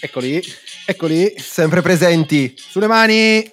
Eccoli, eccoli. Sempre presenti. Sulle mani.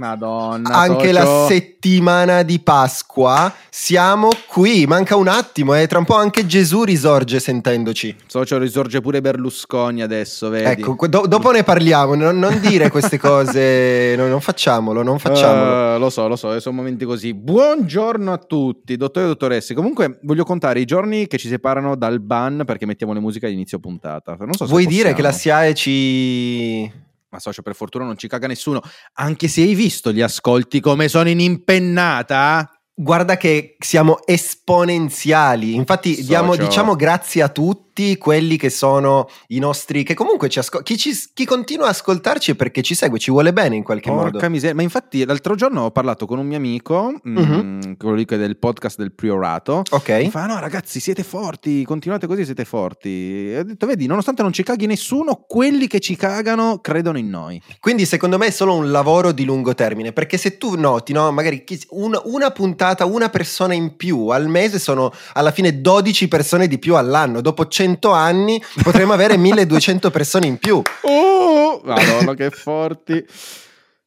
Madonna. Anche la socio. settimana di Pasqua. Siamo qui. Manca un attimo, e tra un po' anche Gesù risorge sentendoci. Socio risorge pure Berlusconi adesso, vedi? Ecco, do- dopo ne parliamo. Non, non dire queste cose. no, non facciamolo, non facciamolo. Eh, lo so, lo so, sono momenti così. Buongiorno a tutti, dottore e dottoresse. Comunque voglio contare i giorni che ci separano dal ban perché mettiamo le musiche all'inizio puntata. Non so Vuoi dire possiamo. che la SIAE ci. Ma socio, per fortuna non ci caga nessuno. Anche se hai visto gli ascolti come sono in impennata? Guarda che siamo esponenziali. Infatti, diamo, diciamo grazie a tutti quelli che sono i nostri. Che comunque ci ascol- chi, ci- chi continua a ascoltarci è perché ci segue, ci vuole bene in qualche Porca modo. miseria. Ma infatti l'altro giorno ho parlato con un mio amico, mm, Mhm. quello lì che è del podcast del Priorato. Ok. Mi fa, no ragazzi, siete forti, continuate così, siete forti. E ho detto, vedi, nonostante non ci caghi nessuno, quelli che ci cagano credono in noi. Quindi, secondo me, è solo un lavoro di lungo termine. Perché se tu noti, no, magari chi- un- una puntata, una persona in più al mese sono alla fine 12 persone di più all'anno. Dopo 100 anni potremo avere 1200 persone in più. Oh, madonna, che forti.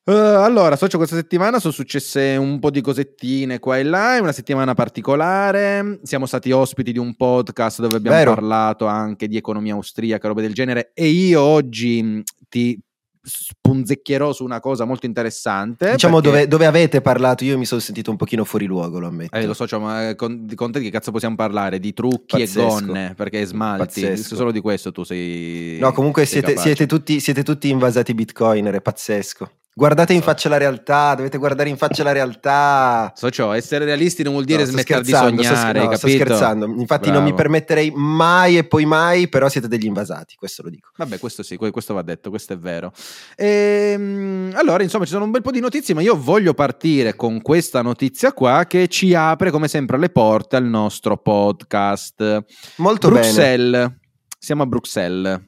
Eh, allora, socio, questa settimana sono successe un po' di cosettine qua e là, è una settimana particolare, siamo stati ospiti di un podcast dove abbiamo Vero. parlato anche di economia austriaca, robe del genere, e io oggi ti spunzecchierò su una cosa molto interessante. Diciamo perché- dove, dove avete parlato, io mi sono sentito un pochino fuori luogo, lo ammetto. Eh, lo so, cioè, ma eh, con, di- con te di che cazzo possiamo parlare? Di trucchi Pazzesco. e gonne, perché smalti. Pazzesco. Solo di questo tu sei... No, comunque sei siete, siete tutti, siete tutti invasati bitcoiner, è pazzesco. Guardate in faccia la realtà, dovete guardare in faccia la realtà. Socio, essere realisti non vuol dire No, sto smettere di sto sognare, sch- no, sto scherzando. Infatti non mi Bravo. permetterei mai e poi mai, però siete degli invasati, questo lo dico. Vabbè, questo sì, que- questo va detto, questo è vero. Ehm, allora, insomma, ci sono un bel po' di notizie, ma io voglio partire con questa notizia qua che ci apre, come sempre, le porte al nostro podcast. Molto bene. Bruxelles. Siamo a Bruxelles.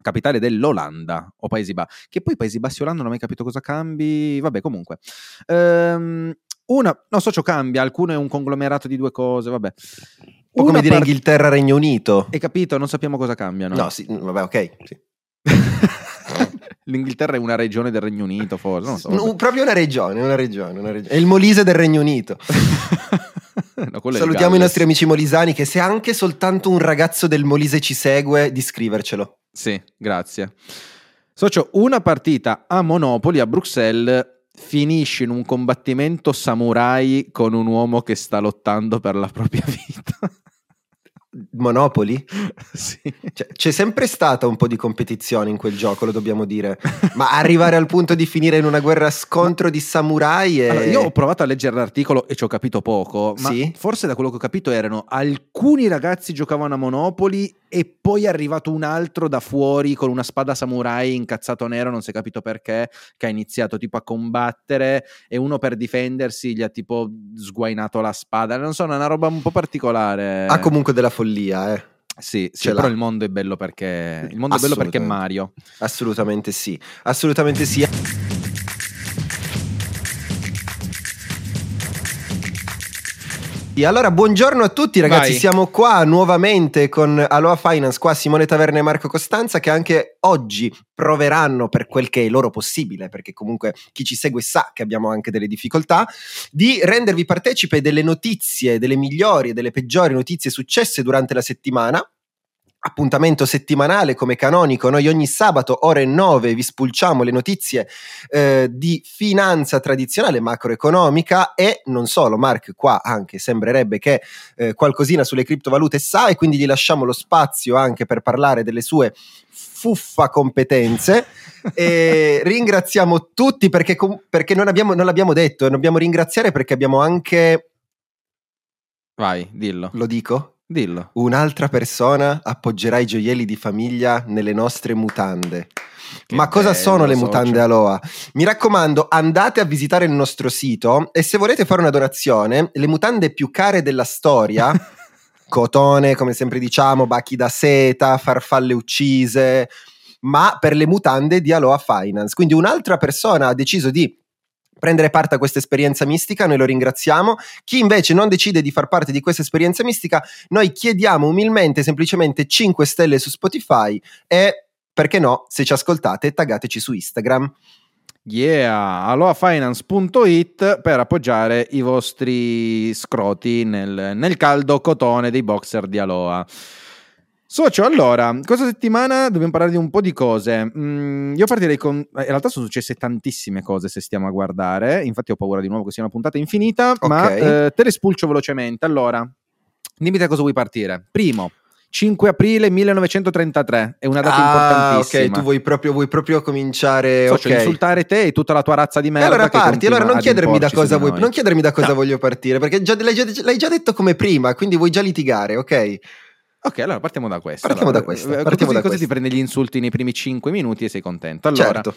Capitale dell'Olanda o Paesi Bassi. Che poi Paesi Bassi e Olanda non ho mai capito cosa cambi. Vabbè, comunque. Ehm, una, no, socio cambia, alcune è un conglomerato di due cose, vabbè. Po' come dire part- Inghilterra, Regno Unito. Hai capito? Non sappiamo cosa cambiano. No, sì, vabbè, ok. sì. L'Inghilterra è una regione del Regno Unito, forse. Non so. No, proprio una regione, una regione, una regione. È il Molise del Regno Unito. No, Salutiamo i nostri amici molisani che se anche soltanto un ragazzo del Molise ci segue, di scrivercelo. Sì, grazie. Socio, una partita a Monopoli a Bruxelles finisce in un combattimento samurai con un uomo che sta lottando per la propria vita. Monopoli? sì. Cioè, c'è sempre stata un po' di competizione in quel gioco, lo dobbiamo dire. Ma arrivare al punto di finire in una guerra scontro di samurai è... Allora, io ho provato a leggere l'articolo e ci ho capito poco, ma Sì? forse da quello che ho capito erano alcuni ragazzi giocavano a Monopoli e poi è arrivato un altro da fuori con una spada samurai incazzato nero, non si è capito perché, che ha iniziato tipo a combattere e uno per difendersi gli ha tipo sguainato la spada, non so, è una roba un po' particolare. Ha comunque della follia, eh. Sì, sì però il mondo è bello perché il mondo è bello perché. Mario. Assolutamente sì. Assolutamente sì. Allora, buongiorno a tutti ragazzi, Vai. siamo qua nuovamente con Aloha Finance, qua Simone Taverna e Marco Costanza che anche oggi proveranno per quel che è loro possibile, perché comunque chi ci segue sa che abbiamo anche delle difficoltà, di rendervi partecipe delle notizie, delle migliori e delle peggiori notizie successe durante la settimana. Appuntamento settimanale come canonico, noi ogni sabato ore 9 vi spulciamo le notizie eh, di finanza tradizionale macroeconomica e non solo, Mark qua anche sembrerebbe che eh, qualcosina sulle criptovalute sa e quindi gli lasciamo lo spazio anche per parlare delle sue fuffa competenze. E ringraziamo tutti perché, perché non, abbiamo, non l'abbiamo detto e dobbiamo ringraziare perché abbiamo anche, Vai, dillo. lo dico, Dillo. un'altra persona appoggerà i gioielli di famiglia nelle nostre mutande. Che Ma cosa bello, sono le socio. mutande Aloha? Mi raccomando, andate a visitare il nostro sito e se volete fare una donazione, le mutande più care della storia, cotone, come sempre diciamo, bachi da seta, farfalle uccise, ma per le mutande di Aloha Finance. Quindi un'altra persona ha deciso di prendere parte a questa esperienza mistica, noi lo ringraziamo. Chi invece non decide di far parte di questa esperienza mistica, noi chiediamo umilmente semplicemente 5 stelle su Spotify e perché no, se ci ascoltate, taggateci su Instagram. Yeah, aloafinance.it per appoggiare i vostri scroti nel, nel caldo cotone dei boxer di Aloha. Socio, allora, questa settimana dobbiamo parlare di un po' di cose. Mm, io partirei con. In realtà sono successe tantissime cose se stiamo a guardare. Infatti, ho paura di nuovo che sia una puntata infinita. Okay. Ma eh, te le spulcio velocemente. Allora, dimmi da cosa vuoi partire. Primo, 5 aprile 1933, è una data ah, importantissima. Ok, tu vuoi proprio, vuoi proprio cominciare a okay. insultare te e tutta la tua razza di merda. allora parti, allora non chiedermi, da cosa, vuoi, non chiedermi da cosa no. voglio partire, perché già, l'hai, già, l'hai, già, detto come prima, quindi vuoi già litigare, ok? Ok, allora partiamo da questo. Partiamo allora, da questo. Eh, partiamo così, da così ti prendi gli insulti nei primi 5 minuti e sei contento. Allora, certo.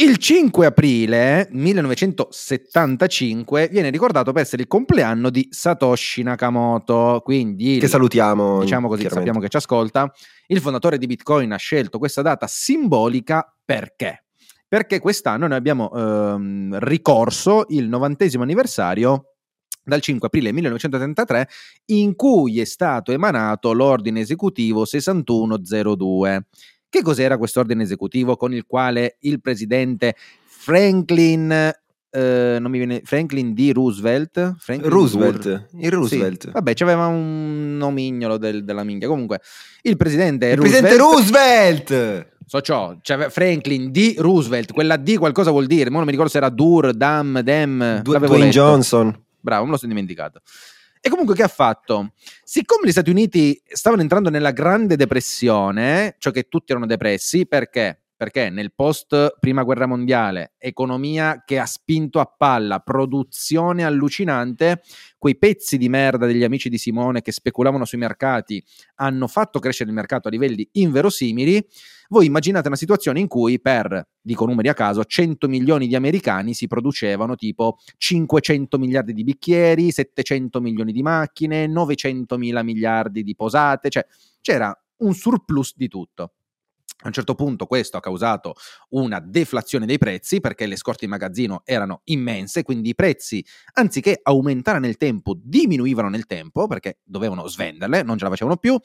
Il 5 aprile 1975 viene ricordato per essere il compleanno di Satoshi Nakamoto, quindi che salutiamo, diciamo così, sappiamo che ci ascolta. Il fondatore di Bitcoin ha scelto questa data simbolica perché? Perché quest'anno noi abbiamo ehm, ricorso il novantesimo anniversario dal 5 aprile 1933 in cui è stato emanato l'ordine esecutivo 6102 che cos'era questo ordine esecutivo con il quale il presidente Franklin eh, non mi viene Franklin D. Roosevelt? Franklin Roosevelt Dur- il Roosevelt. Sì, vabbè c'aveva un nomignolo del, della minchia. Comunque il presidente il Roosevelt, presidente Roosevelt! So ciò cioè Franklin D. Roosevelt. Quella D qualcosa vuol dire? Ma non mi ricordo se era Dur, Dam, Dem du- Dwayne letto. Johnson bravo me lo sono dimenticato e comunque che ha fatto? Siccome gli Stati Uniti stavano entrando nella grande depressione, cioè che tutti erano depressi, perché? Perché nel post prima guerra mondiale, economia che ha spinto a palla, produzione allucinante, quei pezzi di merda degli amici di Simone che speculavano sui mercati hanno fatto crescere il mercato a livelli inverosimili, voi immaginate una situazione in cui per, dico numeri a caso, 100 milioni di americani si producevano tipo 500 miliardi di bicchieri, 700 milioni di macchine, 900 mila miliardi di posate, cioè c'era un surplus di tutto. A un certo punto questo ha causato una deflazione dei prezzi perché le scorte in magazzino erano immense, quindi i prezzi anziché aumentare nel tempo diminuivano nel tempo perché dovevano svenderle, non ce la facevano più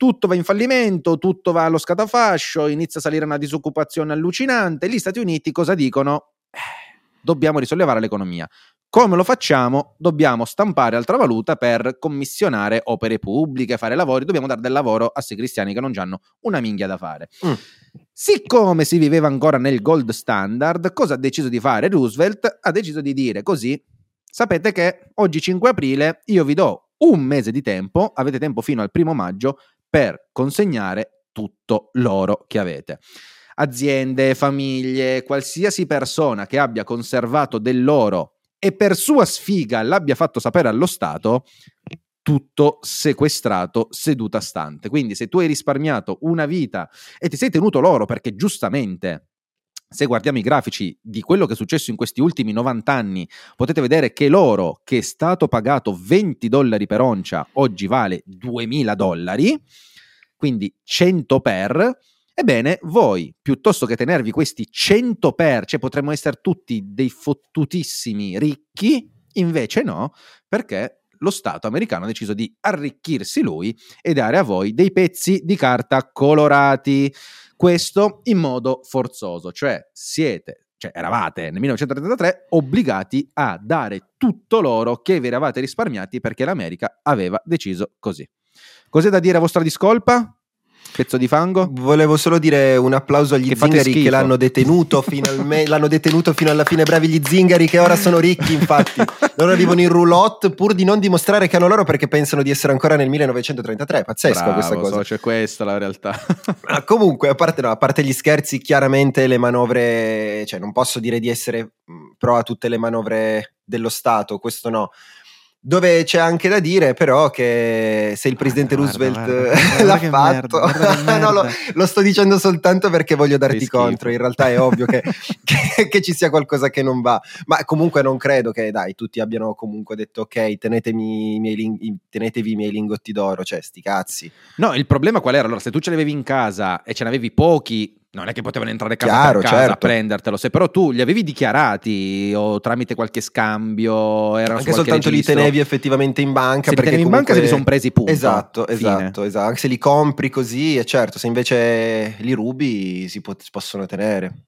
tutto va in fallimento, tutto va allo scatafascio, inizia a salire una disoccupazione allucinante. Gli Stati Uniti cosa dicono? Eh, dobbiamo risollevare l'economia. Come lo facciamo? Dobbiamo stampare altra valuta per commissionare opere pubbliche, fare lavori, dobbiamo dare del lavoro a questi cristiani che non hanno una minchia da fare. Mm. Siccome si viveva ancora nel gold standard, cosa ha deciso di fare Roosevelt? Ha deciso di dire così, sapete che oggi 5 aprile io vi do un mese di tempo, avete tempo fino al primo maggio per consegnare tutto l'oro che avete. Aziende, famiglie, qualsiasi persona che abbia conservato dell'oro e per sua sfiga l'abbia fatto sapere allo Stato, tutto sequestrato seduta stante. Quindi se tu hai risparmiato una vita e ti sei tenuto l'oro perché giustamente se guardiamo i grafici di quello che è successo in questi ultimi 90 anni, potete vedere che l'oro che è stato pagato 20 dollari per oncia oggi vale 2000 dollari, quindi 100 per. Ebbene, voi piuttosto che tenervi questi 100 per, cioè potremmo essere tutti dei fottutissimi ricchi, invece no, perché lo Stato americano ha deciso di arricchirsi lui e dare a voi dei pezzi di carta colorati. Questo in modo forzoso, cioè siete cioè eravate nel 1933 obbligati a dare tutto l'oro che vi eravate risparmiati perché l'America aveva deciso così. Cos'è da dire a vostra discolpa? Pezzo di fango? Volevo solo dire un applauso agli che zingari che l'hanno detenuto, finalmente, l'hanno detenuto fino alla fine. Bravi gli zingari che ora sono ricchi, infatti. Loro vivono in roulotte pur di non dimostrare che hanno loro perché pensano di essere ancora nel 1933. Pazzesco Bravo, questa cosa. So, c'è questa la realtà. Ma comunque, a parte, no, a parte gli scherzi, chiaramente le manovre, cioè non posso dire di essere pro a tutte le manovre dello Stato, questo no dove c'è anche da dire però che se il presidente guarda, Roosevelt guarda, guarda, l'ha fatto, merda, no, lo, lo, sto dicendo soltanto perché voglio darti contro, in realtà è ovvio che, che, che, ci sia qualcosa che non va, ma comunque non credo che dai, tutti abbiano comunque detto ok, tenetemi i miei, tenetevi i miei lingotti d'oro, cioè sti cazzi. No, il problema qual era? Allora, se tu ce l'avevi in casa e ce ne avevi pochi non è che potevano entrare casa Chiaro, per casa certo. a prendertelo, se però tu li avevi dichiarati o tramite qualche scambio, su Anche soltanto li registro, tenevi effettivamente in banca. se li perché tenevi in banca se li comunque- sono presi punto. Esatto, esatto, esatto. Anche se li compri così, e certo, se invece li rubi si, po- si possono tenere.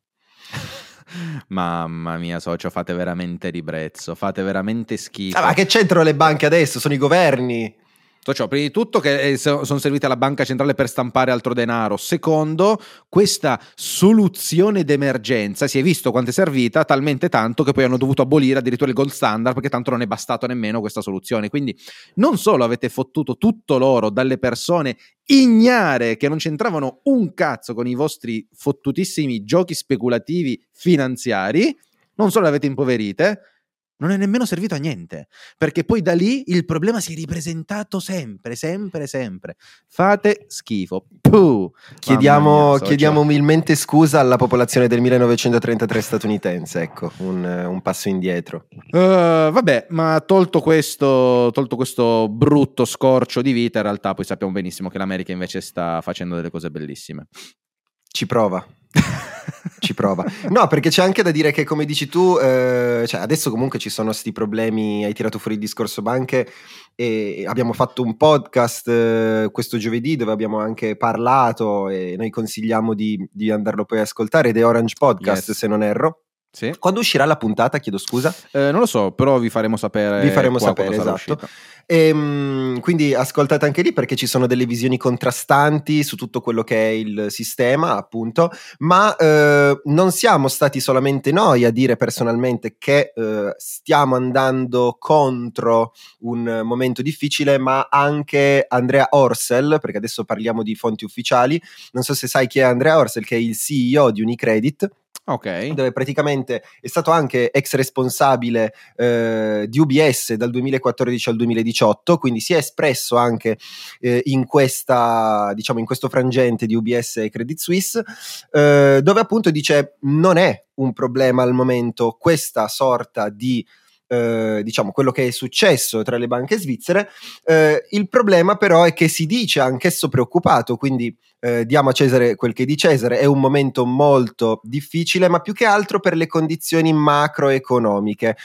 Mamma mia, socio, fate veramente ribrezzo, fate veramente schifo. Ah, ma che c'entrano le banche adesso? Sono i governi. Socio, prima di tutto che eh, so- sono servite alla banca centrale per stampare altro denaro. Secondo, questa soluzione d'emergenza si è visto quanto è servita talmente tanto che poi hanno dovuto abolire addirittura il gold standard perché tanto non è bastato nemmeno questa soluzione. Quindi non solo avete fottuto tutto l'oro dalle persone ignare che non c'entravano un cazzo con i vostri fottutissimi giochi speculativi finanziari, non solo le avete impoverite, non è nemmeno servito a niente, perché poi da lì il problema si è ripresentato sempre, sempre, sempre. Fate schifo. Puh. Chiediamo, mia, chiediamo umilmente scusa alla popolazione del 1933 statunitense, ecco, un, un passo indietro. Eh, vabbè, ma tolto questo, tolto questo brutto scorcio di vita, in realtà poi sappiamo benissimo che l'America invece sta facendo delle cose bellissime. Ci prova. Ci prova. No, perché c'è anche da dire che, come dici tu, eh, cioè adesso comunque ci sono sti problemi. Hai tirato fuori il discorso banche e abbiamo fatto un podcast eh, questo giovedì dove abbiamo anche parlato e noi consigliamo di, di andarlo poi a ascoltare è Orange Podcast, Yes. se non erro. Sì. Quando uscirà la puntata, chiedo scusa? Eh, non lo so, però vi faremo sapere. Vi faremo sapere, esatto. uscita. Ehm, quindi ascoltate anche lì perché ci sono delle visioni contrastanti su tutto quello che è il sistema, appunto, ma eh, non siamo stati solamente noi a dire personalmente che eh, stiamo andando contro un momento difficile, ma anche Andrea Orsel, perché adesso parliamo di fonti ufficiali. Non so se sai chi è Andrea Orsel, che è il CEO di Unicredit Ok. dove praticamente è stato anche ex responsabile eh, di UBS dal 2014 al 2018, quindi si è espresso anche eh, in, questa, diciamo, in questo frangente di UBS e Credit Suisse, eh, dove appunto dice non è un problema al momento questa sorta di eh, diciamo quello che è successo tra le banche svizzere. Eh, il problema però è che si dice anch'esso preoccupato, quindi eh, diamo a Cesare quel che è di Cesare, è un momento molto difficile, ma più che altro per le condizioni macroeconomiche.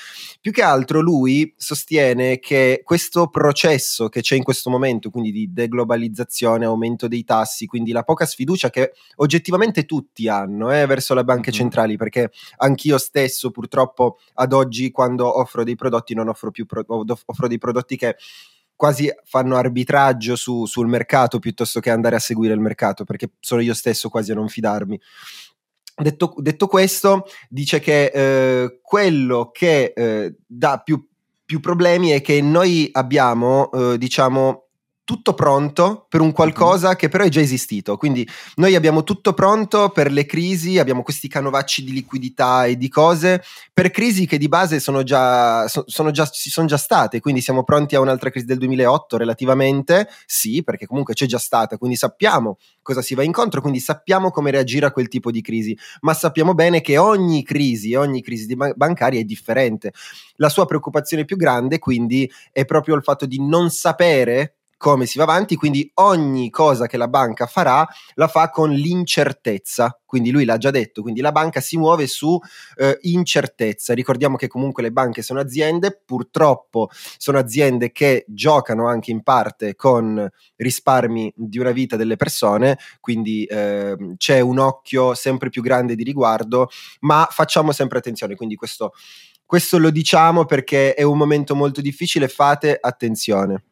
Più che altro lui sostiene che questo processo che c'è in questo momento, quindi di deglobalizzazione, aumento dei tassi, quindi la poca sfiducia che oggettivamente tutti hanno eh, verso le banche Mhm. centrali, perché anch'io stesso purtroppo ad oggi quando offro dei prodotti non offro più pro- offro dei prodotti che quasi fanno arbitraggio su- sul mercato piuttosto che andare a seguire il mercato, perché sono io stesso quasi a non fidarmi. Detto, detto questo, dice che eh, quello che eh, dà più, più problemi è che noi abbiamo, eh, diciamo, tutto pronto per un qualcosa che però è già esistito. Quindi noi abbiamo tutto pronto per le crisi, abbiamo questi canovacci di liquidità e di cose per crisi che di base sono già, so- sono già, ci sono già state. Quindi siamo pronti a un'altra crisi del 2008 relativamente, sì, perché comunque c'è già stata, quindi sappiamo cosa si va incontro, quindi sappiamo come reagire a quel tipo di crisi, ma sappiamo bene che ogni crisi, ogni crisi ban- bancaria è differente. La sua preoccupazione più grande quindi è proprio il fatto di non sapere come si va avanti, quindi ogni cosa che la banca farà la fa con l'incertezza, quindi lui l'ha già detto, quindi la banca si muove su eh, incertezza. Ricordiamo che comunque le banche sono aziende, purtroppo sono aziende che giocano anche in parte con risparmi di una vita delle persone, quindi eh, c'è un occhio sempre più grande di riguardo, ma facciamo sempre attenzione, quindi questo, questo lo diciamo perché è un momento molto difficile, fate attenzione.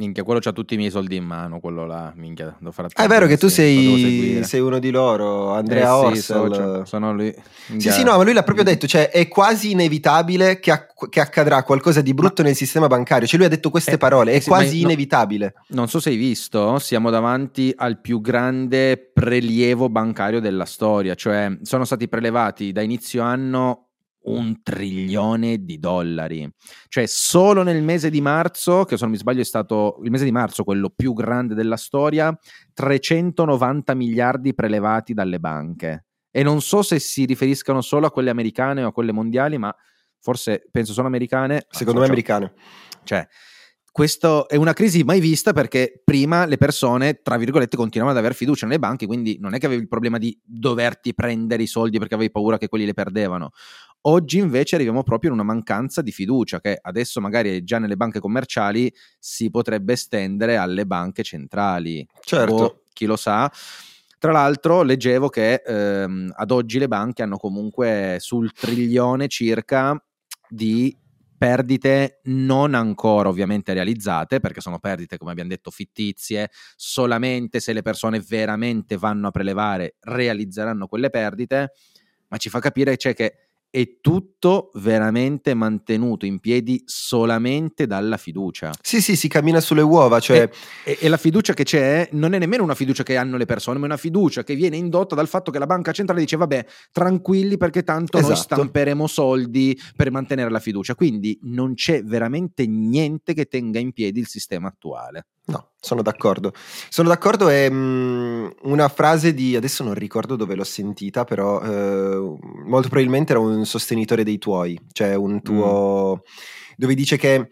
Minchia, quello c'ha tutti i miei soldi in mano, quello là, minchia, devo fare Ah, è vero che tu attenzione, sei, sei uno di loro, Andrea Eh sì, Orsel. socio, sono lui. Sì, Minchia. sì, no, ma lui l'ha proprio detto, cioè è quasi inevitabile che, acc- che accadrà qualcosa di brutto nel sistema bancario. Cioè lui ha detto queste Eh, parole, è sì, ma quasi no- inevitabile. Non so se hai visto, siamo davanti al più grande prelievo bancario della storia, cioè sono stati prelevati da inizio anno un trilione di dollari, cioè solo nel mese di marzo, che se non mi sbaglio è stato il mese di marzo quello più grande della storia, 390 miliardi prelevati dalle banche. E non so se si riferiscano solo a quelle americane o a quelle mondiali, ma forse penso sono americane. Secondo me americane. cioè questo è una crisi mai vista perché prima le persone, tra virgolette, continuavano ad avere fiducia nelle banche, quindi non è che avevi il problema di doverti prendere i soldi perché avevi paura che quelli le perdevano. Oggi invece arriviamo proprio in una mancanza di fiducia che adesso magari è già nelle banche commerciali si potrebbe estendere alle banche centrali. Certo. O, chi lo sa. Tra l'altro leggevo che ehm, ad oggi le banche hanno comunque sul trilione circa di perdite non ancora ovviamente realizzate, perché sono perdite, come abbiamo detto, fittizie, solamente se le persone veramente vanno a prelevare realizzeranno quelle perdite, ma ci fa capire cioè, che è tutto veramente mantenuto in piedi solamente dalla fiducia. Sì, sì, si cammina sulle uova, cioè... E, e, e, la fiducia che c'è non è nemmeno una fiducia che hanno le persone, ma è una fiducia che viene indotta dal fatto che la banca centrale dice vabbè, tranquilli perché tanto esatto. noi stamperemo soldi per mantenere la fiducia. Quindi non c'è veramente niente che tenga in piedi il sistema attuale. No, sono d'accordo. Sono d'accordo è um, una frase di, adesso non ricordo dove l'ho sentita, però uh, molto probabilmente era un sostenitore dei tuoi, cioè un tuo... Mm. dove dice che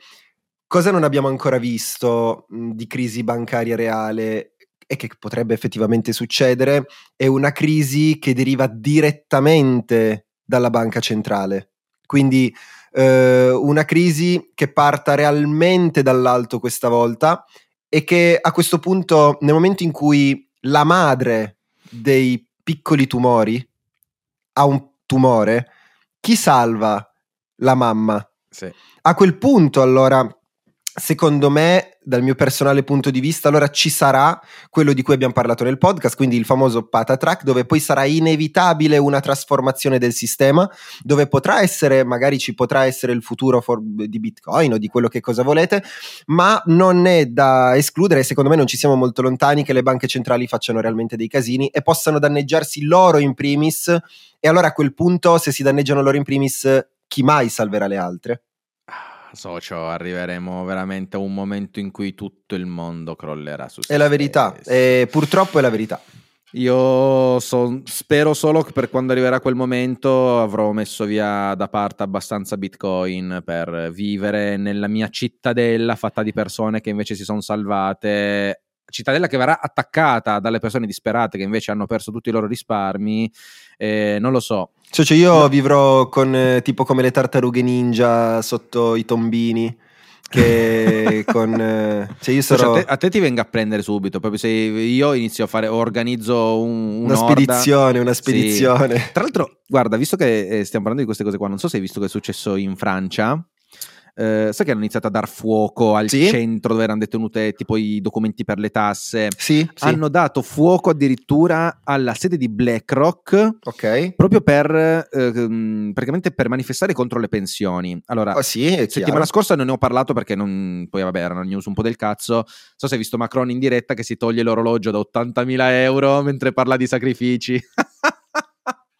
cosa non abbiamo ancora visto mh, di crisi bancaria reale e che potrebbe effettivamente succedere, è una crisi che deriva direttamente dalla banca centrale. Quindi uh, una crisi che parta realmente dall'alto questa volta e che a questo punto, nel momento in cui la madre dei piccoli tumori ha un tumore, chi salva la mamma? Sì. A quel punto, allora, secondo me, dal mio personale punto di vista, allora ci sarà quello di cui abbiamo parlato nel podcast, quindi il famoso patatrack, dove poi sarà inevitabile una trasformazione del sistema, dove potrà essere, magari ci potrà essere il futuro for, di Bitcoin o di quello che cosa volete, ma non è da escludere, secondo me non ci siamo molto lontani, che le banche centrali facciano realmente dei casini e possano danneggiarsi loro in primis, e allora a quel punto, se si danneggiano loro in primis, chi mai salverà le altre? Socio, arriveremo veramente a un momento in cui tutto il mondo crollerà su se È la verità, e purtroppo è la verità. Io so, spero solo che per quando arriverà quel momento avrò messo via da parte abbastanza bitcoin per vivere nella mia cittadella fatta di persone che invece si sono salvate cittadella che verrà attaccata dalle persone disperate che invece hanno perso tutti i loro risparmi, eh, non lo so. Cioè, cioè io no. vivrò con eh, tipo come le tartarughe ninja sotto i tombini. Che con eh, cioè io sarò... cioè, a, te, a, te, ti venga a prendere subito proprio se io inizio a fare organizzo un, una spedizione una spedizione sì. tra l'altro guarda visto che eh, stiamo parlando di queste cose qua non so se hai visto che è successo in Francia eh, sai che hanno iniziato a dar fuoco al sì. centro dove erano detenute tipo i documenti per le tasse? Sì, hanno sì. dato fuoco addirittura alla sede di BlackRock Ok. proprio per eh, praticamente per manifestare contro le pensioni. Allora, oh, sì, settimana scorsa non ne ho parlato perché non, poi vabbè erano news un po' del cazzo. So se hai visto Macron in diretta che si toglie l'orologio da 80.000 euro mentre parla di sacrifici.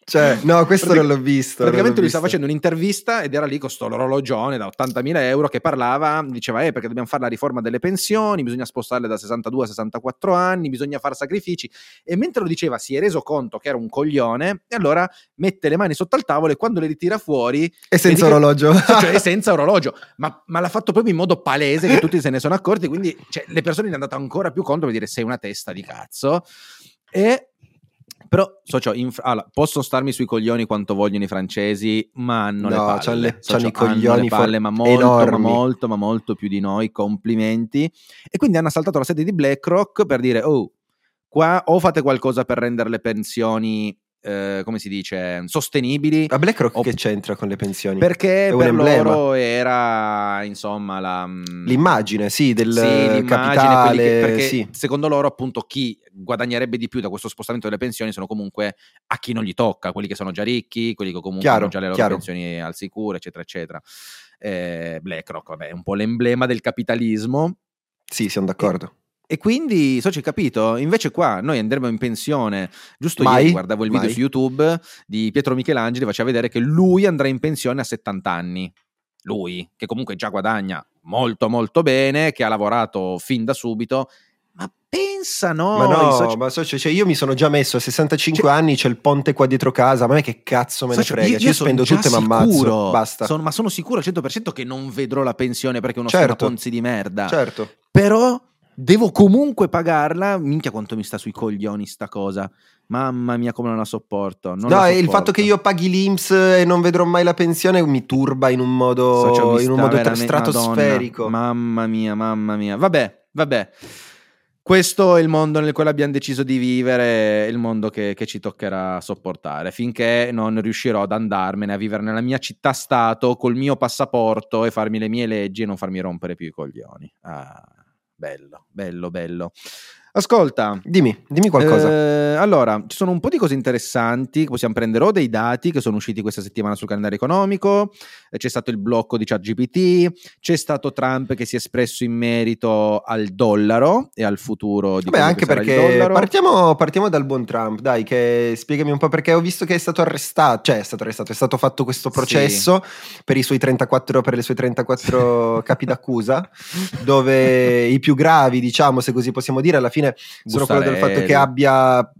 Cioè, no, questo Pratic- non l'ho visto. Praticamente l'ho lui stava facendo un'intervista ed era lì con sto orologione da 80.000 euro che parlava, diceva, eh, perché dobbiamo fare la riforma delle pensioni, bisogna spostarle da 62 a 64 anni, bisogna fare sacrifici. E mentre lo diceva si è reso conto che era un coglione e allora mette le mani sotto al tavolo e quando le ritira fuori... E senza orologio. Che, cioè, senza orologio. Ma, ma, l'ha fatto proprio in modo palese che tutti se ne sono accorti, quindi cioè, le persone ne hanno dato ancora più conto per dire sei una testa di cazzo. E però, socio, inf- allora, possono starmi sui coglioni quanto vogliono i francesi, ma hanno no, le palle. C'hanno, le, socio, c'hanno i coglioni le palle, ma molto, ma molto, ma molto più di noi. Complimenti. E quindi hanno assaltato la sede di BlackRock per dire, oh, qua o fate qualcosa per rendere le pensioni eh, come si dice, sostenibili. Ma BlackRock o... che c'entra con le pensioni? Perché per emblema. loro era, insomma, la... Mm, l'immagine, sì, del sì, capitale. Che, perché sì. secondo loro, appunto, chi guadagnerebbe di più da questo spostamento delle pensioni sono comunque a chi non gli tocca, quelli che sono già ricchi, quelli che comunque chiaro, hanno già le loro chiaro. pensioni al sicuro, eccetera, eccetera. Eh, BlackRock, vabbè, è un po' l'emblema del capitalismo. Sì, siamo d'accordo. E, e quindi, so, c'è capito? Invece qua noi andremo in pensione. Giusto mai, ieri guardavo il video mai. su YouTube di Pietro Michelangeli, faceva vedere che lui andrà in pensione a 70 anni. Lui, che comunque già guadagna molto molto bene, che ha lavorato fin da subito, Ma pensa no, ma no, soci- ma socio, cioè io mi sono già messo a 65 cioè, anni, c'è il ponte qua dietro casa, ma me che cazzo me ne socio, frega, io, io, io spendo tutto e mi ammazzo, basta. Sono, ma sono sicuro al 100% che non vedrò la pensione perché è uno certo, ponzi di merda. Certo. Però devo comunque pagarla, minchia quanto mi sta sui coglioni sta cosa. Mamma mia, come non la sopporto. Non no, la sopporto. il fatto che io paghi l'Inps e non vedrò mai la pensione mi turba in un modo, so, in un modo stratosferico. Madonna, mamma mia, mamma mia. Vabbè, vabbè. Questo è il mondo nel quale abbiamo deciso di vivere, il mondo che, che ci toccherà sopportare, finché non riuscirò ad andarmene a vivere nella mia città-stato col mio passaporto e farmi le mie leggi e non farmi rompere più i coglioni. Ah, bello, bello, bello. Ascolta, dimmi, dimmi qualcosa. Eh, allora, ci sono un po' di cose interessanti. Possiamo prendere o dei dati che sono usciti questa settimana sul calendario economico. Eh, c'è stato il blocco di ChatGPT. C'è stato Trump che si è espresso in merito al dollaro e al futuro di Beh, anche perché partiamo, partiamo, dal buon Trump. Dai, che spiegami un po' perché ho visto che è stato arrestato. Cioè, è stato arrestato, è stato fatto questo processo sì. per, i suoi 34, per le sue 34 capi d'accusa, dove i più gravi, diciamo, se così possiamo dire, alla fine fine sono quello del fatto che abbia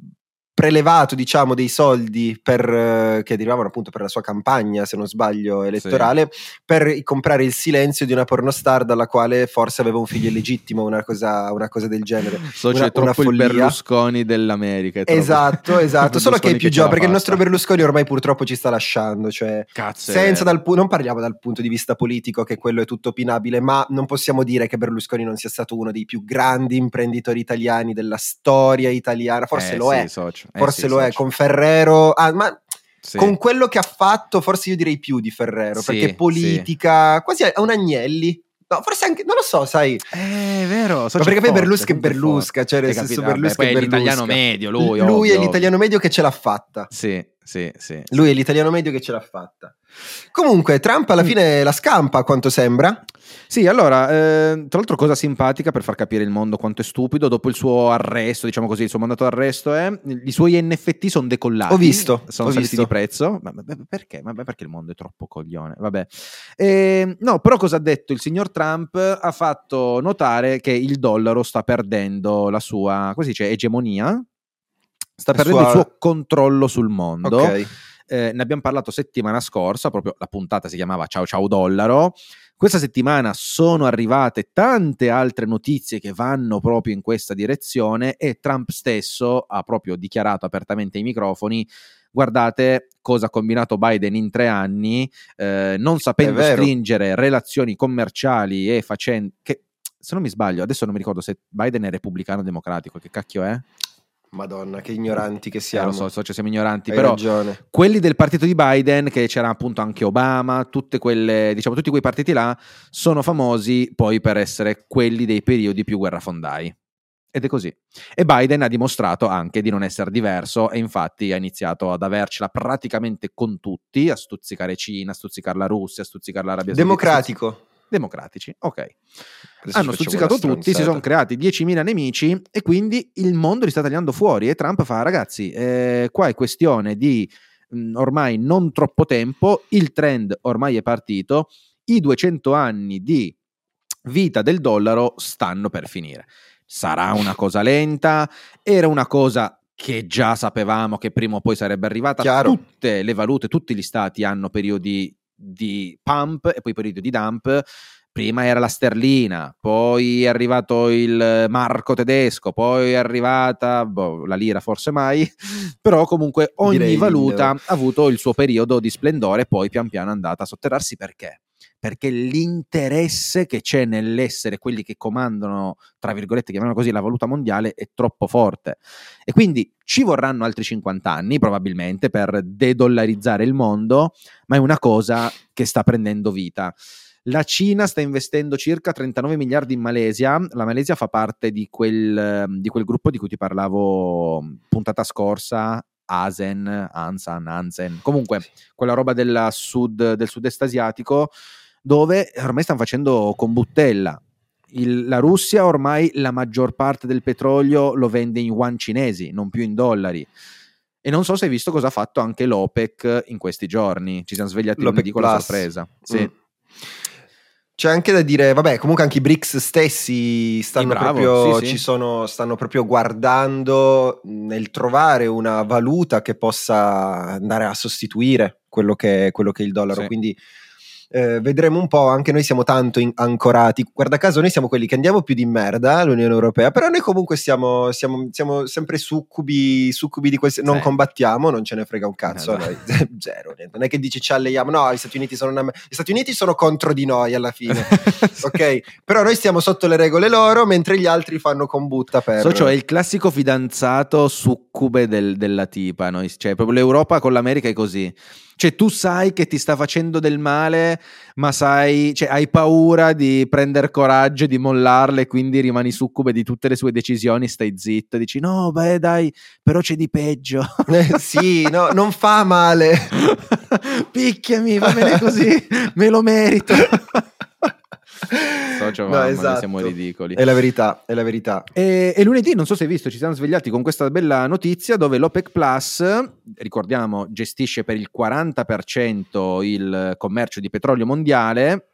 prelevato diciamo dei soldi per, eh, che derivavano appunto per la sua campagna se non sbaglio elettorale sì. per comprare il silenzio di una pornostar dalla quale forse aveva un figlio illegittimo una cosa, una cosa del genere. So una, c'è troppo il Berlusconi dell'America esatto esatto solo che è più giovane perché il nostro Berlusconi ormai purtroppo ci sta lasciando cioè Cazzo, senza dal pu- non parliamo dal punto di vista politico che quello è tutto opinabile ma non possiamo dire che Berlusconi non sia stato uno dei più grandi imprenditori italiani della storia italiana forse eh, lo sì, è. socio. Eh forse sì, lo è con Ferrero. Ah, ma sì. con quello che ha fatto, forse io direi più di Ferrero, sì, perché politica, quasi è un Agnelli. No, forse anche, non lo so, sai. Eh, è vero. Ma perché poi Berlusca è Berlusca, cioè nel senso Berlusca è l'italiano medio, lui. Lui ovvio. è l'italiano medio che ce l'ha fatta. Sì, sì, sì. Lui è l'italiano medio che ce l'ha fatta. Comunque, Trump alla mm. fine la scampa, a quanto sembra. Sì, allora, eh, tra l'altro cosa simpatica per far capire il mondo quanto è stupido, dopo il suo arresto, diciamo così, il suo mandato d'arresto è, i suoi NFT sono decollati. Ho visto. Sono ho saliti visto. di prezzo. Ma, ma, perché? Ma, perché il mondo è troppo coglione? Vabbè. Eh, no, però cosa ha detto? Il signor Trump ha fatto notare che il dollaro sta perdendo la sua, come si dice, egemonia, sta perdendo sua... il suo controllo sul mondo. Ok. Eh, ne abbiamo parlato settimana scorsa, proprio la puntata si chiamava Ciao Ciao Dollaro. Questa settimana sono arrivate tante altre notizie che vanno proprio in questa direzione e Trump stesso ha proprio dichiarato apertamente ai microfoni guardate cosa ha combinato Biden in tre anni, eh, non sapendo stringere relazioni commerciali e facendo... Che, se non mi sbaglio, adesso non mi ricordo se Biden è repubblicano o democratico, che cacchio è? Madonna, che ignoranti che siamo. Eh, lo so, so, cioè siamo ignoranti, Hai però ragione. quelli del partito di Biden, che c'era appunto anche Obama, tutte quelle, diciamo, tutti quei partiti là, sono famosi poi per essere quelli dei periodi più guerrafondai. Ed è così. E Biden ha dimostrato anche di non essere diverso e infatti ha iniziato ad avercela praticamente con tutti, a stuzzicare Cina, a stuzzicare la Russia, a stuzzicare l'Arabia Saudita. Democratico democratici. Ok. Adesso Hanno stuzzicato tutti, si sono creati 10.000 nemici e quindi il mondo li sta tagliando fuori e Trump fa ragazzi, eh, qua è questione di mh, ormai non troppo tempo, il trend ormai è partito, i 200 anni di vita del dollaro stanno per finire. Sarà una cosa lenta, era una cosa che già sapevamo che prima o poi sarebbe arrivata. Chiaro. Tutte le valute, tutti gli stati hanno periodi di pump e poi periodo di dump. Prima era la sterlina, poi è arrivato il marco tedesco, poi è arrivata boh, la lira, forse mai, però comunque ogni Direi valuta ha avuto il suo periodo di splendore, poi pian piano è andata a sotterrarsi perché? Perché l'interesse che c'è nell'essere quelli che comandano, tra virgolette, chiamiamolo così, la valuta mondiale è troppo forte. E quindi ci vorranno altri 50 anni probabilmente per dedollarizzare il mondo, ma è una cosa che sta prendendo vita. La Cina sta investendo circa 39 miliardi in Malesia. La Malesia fa parte di quel, di quel gruppo di cui ti parlavo puntata scorsa, ASEN, ANSAN, ANSEN, comunque quella roba del sud, del sud-est asiatico dove ormai stanno facendo combuttella. Il, la Russia ormai la maggior parte del petrolio lo vende in yuan cinesi, non più in dollari. E non so se hai visto cosa ha fatto anche l'OPEC in questi giorni. Ci siamo svegliati L'OPEC lunedì con la sorpresa. Sì. Mm. C'è anche da dire, vabbè, comunque anche i BRICS stessi stanno, bravo, proprio, sì, sì. ci sono, stanno proprio guardando nel trovare una valuta che possa andare a sostituire quello che, quello che è il dollaro. Sì. Quindi eh, vedremo un po', anche noi siamo tanto in- ancorati. Guarda caso, noi siamo quelli che andiamo più di merda all'Unione Europea, però noi comunque siamo, siamo- siamo sempre succubi, succubi di questi. Non Sì. combattiamo, non ce ne frega un cazzo. a Esatto. noi. Zero, niente. Non è che dici ci alleiamo, no, gli Stati Uniti sono, una- gli Stati Uniti sono contro di noi alla fine. ok, però noi stiamo sotto le regole loro, mentre gli altri fanno combutta per. Socio è il classico fidanzato succube del- della tipa, no? cioè proprio l'Europa con l'America è così. Cioè tu sai che ti sta facendo del male, ma sai, cioè, hai paura di prendere coraggio e di mollarle, quindi rimani succube di tutte le sue decisioni, stai zitto, dici no, beh dai, però c'è di peggio. Eh, sì, no, non fa male. Picchiami, va bene così, me lo merito. Socio, No, esatto. siamo ridicoli. È la verità, è la verità. E, e lunedì, non so se hai visto, ci siamo svegliati con questa bella notizia dove l'OPEC Plus, ricordiamo, gestisce per il 40% il commercio di petrolio mondiale,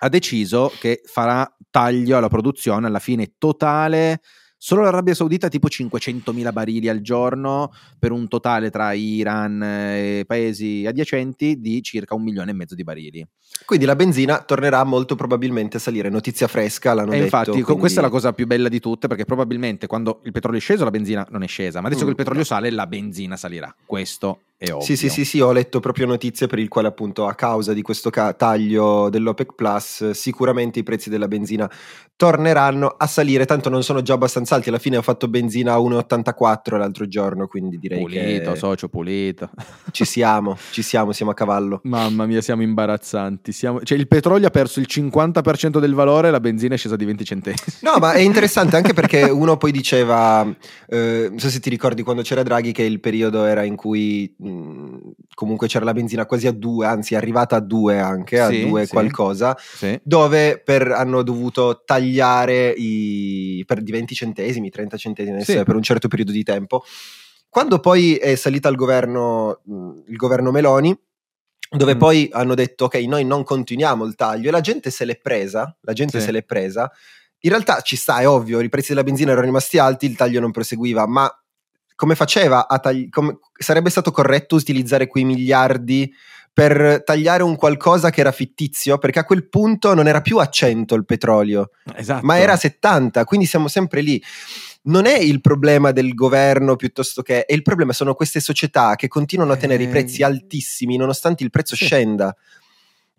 ha deciso che farà taglio alla produzione alla fine totale. Solo l'Arabia Saudita tipo 500.000 barili al giorno per un totale tra Iran e paesi adiacenti di circa un milione e mezzo di barili. Quindi la benzina tornerà molto probabilmente a salire. Notizia fresca, l'hanno E detto. infatti, quindi- questa è la cosa più bella di tutte, perché probabilmente quando il petrolio è sceso, la benzina non è scesa, ma adesso Mm. che il petrolio sale, la benzina salirà. Questo è ovvio. Sì, sì, sì, sì, ho letto proprio notizie per il quale appunto a causa di questo ca- taglio dell'OPEC Plus sicuramente i prezzi della benzina torneranno a salire, tanto non sono già abbastanza alti, alla fine ho fatto benzina a 1,84 l'altro giorno, quindi direi Pulito, che socio, pulito. ci siamo, ci siamo, siamo a cavallo. Mamma mia, siamo imbarazzanti. Siamo- Cioè, il petrolio ha perso il 50% del valore, la benzina è scesa di 20 centesimi. No, ma è interessante anche perché uno poi diceva, eh, non so se ti ricordi quando c'era Draghi che il periodo era in cui mh, comunque c'era la benzina quasi a due, anzi è arrivata a due anche, a Sì, due sì. qualcosa, Sì. dove per- hanno dovuto tagliare i, per di 20 centesimi, 30 centesimi per un certo periodo di tempo. Quando poi è salita al governo, mh, il governo Meloni, dove Mm. poi hanno detto ok, noi non continuiamo il taglio e la gente se l'è presa, la gente se l'è presa. In realtà ci sta, è ovvio, i prezzi della benzina erano rimasti alti, il taglio non proseguiva, ma come faceva a tagliare? Sarebbe stato corretto utilizzare quei miliardi per tagliare un qualcosa che era fittizio? Perché a quel punto non era più a 100 il petrolio, Esatto. ma era a 70, quindi siamo sempre lì. Non è il problema del governo piuttosto che, è il problema sono queste società che continuano a tenere i Eh, prezzi altissimi nonostante il prezzo sì. scenda.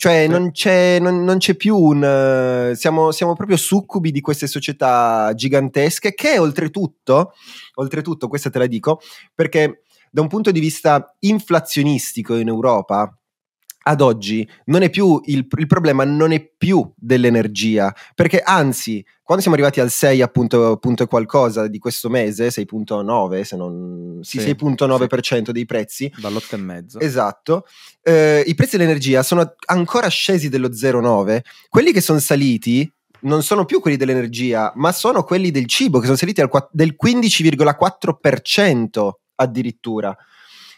Cioè non, c'è, non- non c'è più un... eh, siamo, siamo proprio succubi di queste società gigantesche che oltretutto, oltretutto, questa te la dico, perché da un punto di vista inflazionistico in Europa, ad oggi non è più il, il problema non è più dell'energia, perché anzi, quando siamo arrivati al 6 appunto, punto e qualcosa di questo mese, 6.9 se non sì, Sì, 6.9% dei prezzi, Dall'otto e mezzo. Esatto, Eh, i prezzi dell'energia sono ancora scesi dello 0,9, quelli che sono saliti non sono più quelli dell'energia, ma sono quelli del cibo che sono saliti al del 15,4% addirittura.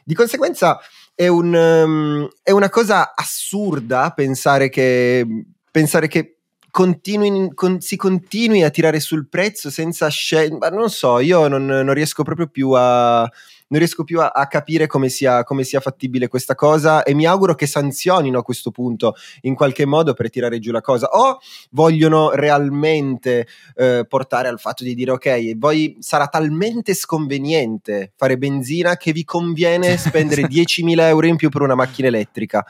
Di conseguenza è, un, um, è una cosa assurda pensare che, pensare che continui- con- si continui a tirare sul prezzo senza scegliere. Non so, io non, non riesco proprio più a, non riesco più a, a capire come sia, come sia fattibile questa cosa e mi auguro che sanzionino a questo punto in qualche modo per tirare giù la cosa. O vogliono realmente eh, portare al fatto di dire ok voi sarà talmente sconveniente fare benzina che vi conviene spendere 10.000 euro in più per una macchina elettrica.